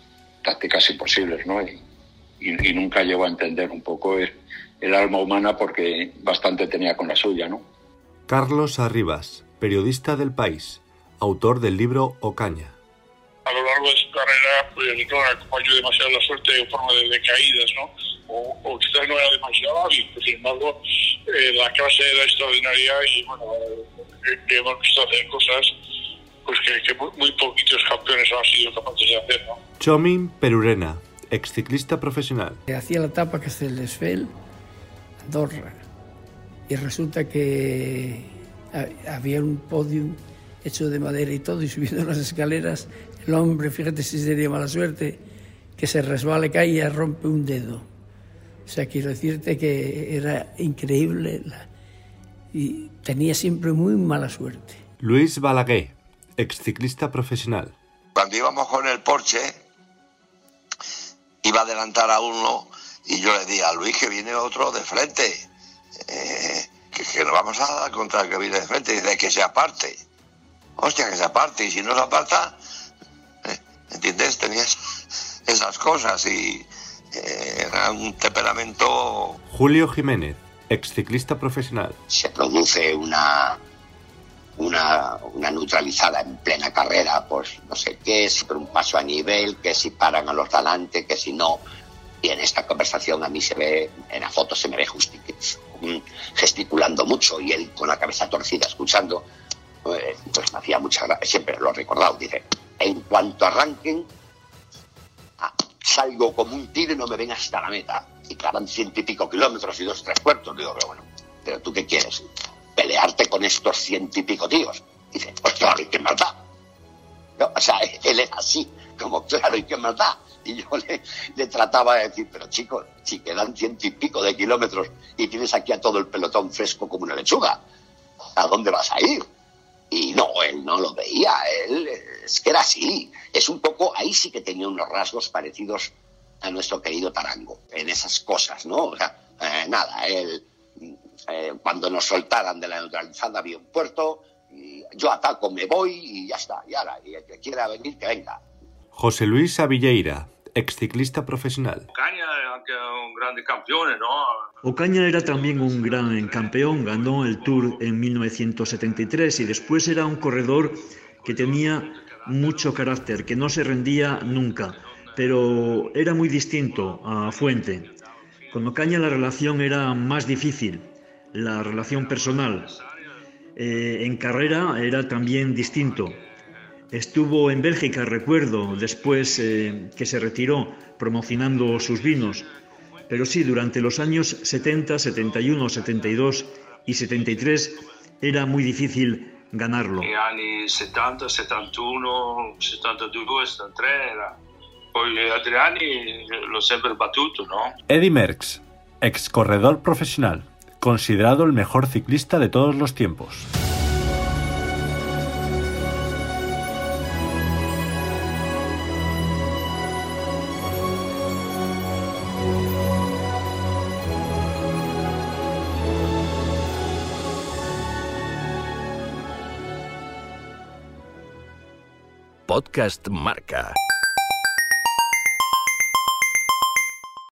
tácticas imposibles, ¿no? Y, y, y, nunca llegó a entender un poco el, el, alma humana porque bastante tenía con la suya, ¿no? Carlos Arribas, periodista del País, autor del libro Ocaña. A lo largo de su carrera, pues no le acompañó demasiado la suerte en forma de, de caídas, ¿no? o, quizás no era demasiado hábil, sin embargo, eh, la clase era extraordinaria y bueno, eh, hemos visto hacer cosas pues que, muy, poquitos campeones han sido capaces de hacer. ¿no? Chomin Perurena, exciclista profesional. Hacía la etapa que se les fue Andorra y resulta que había un podio hecho de madera y todo y subiendo <laughs> las escaleras el hombre, fíjate si sería mala suerte, que se resbala, cae y rompe un dedo. O sea, quiero decirte que era increíble y tenía siempre muy mala suerte. Luis Balaguer, exciclista profesional. Cuando íbamos con el Porsche, iba a adelantar a uno y yo le dije a Luis que viene otro de frente, eh, que, que nos vamos a dar contra el que viene de frente, y dice que se aparte. Hostia, que se aparte, y si no se aparta, ¿entiendes? Tenías esas cosas y eh, era un temperamento... Julio Jiménez, exciclista profesional. Se produce una, una, una, neutralizada en plena carrera, pues no sé qué, si por un paso a nivel, que si paran a los delante, que si no. Y en esta conversación a mí se ve, en la foto se me ve gesticulando mucho y él con la cabeza torcida escuchando. Pues, pues me hacía mucha gracia, siempre lo he recordado. Dice, en cuanto arranquen, salgo como un tiro y no me ven hasta la meta. Y clavan ciento y pico kilómetros y dos, tres cuartos. Digo, pero bueno, ¿pero tú qué quieres? ¿Pelearte con estos ciento y pico tíos? dice, pues claro, ¿y qué maldad? No, o sea, <laughs> él es así, como claro, ¿y qué maldad? Y yo le, le, trataba de decir, pero chicos, si quedan ciento y pico de kilómetros y tienes aquí a todo el pelotón fresco como una lechuga, ¿a dónde vas a ir? Y no, él no lo veía, él es que era así. Es un poco, ahí sí que tenía unos rasgos parecidos a nuestro querido Tarango, en esas cosas, ¿no? O sea, eh, nada, él, eh, cuando nos soltaran de la neutralizada había un puerto, y yo ataco, me voy y ya está. Y ahora, y el que quiera venir, que venga. José Luis Avilleira, exciclista profesional. Ocaña un grande campeón, ¿no? Ocaña era también un gran campeón, ganó el Tour en 1973 y después era un corredor que tenía mucho carácter, que no se rendía nunca, pero era muy distinto a Fuente. Con Ocaña la relación era más difícil, la relación personal. Eh, en carrera era también distinto. Estuvo en Bélgica, recuerdo, después eh, que se retiró promocionando sus vinos. Pero sí, durante los años 70, 71, 72 y 73 era muy difícil ganarlo. En años 70, 71, 72, 73 era... Poi altri anni l'ho sempre battuto, ¿no? Eddie Merckx, ex corredor profesional, considerado el mejor ciclista de todos los tiempos. Podcast Marca.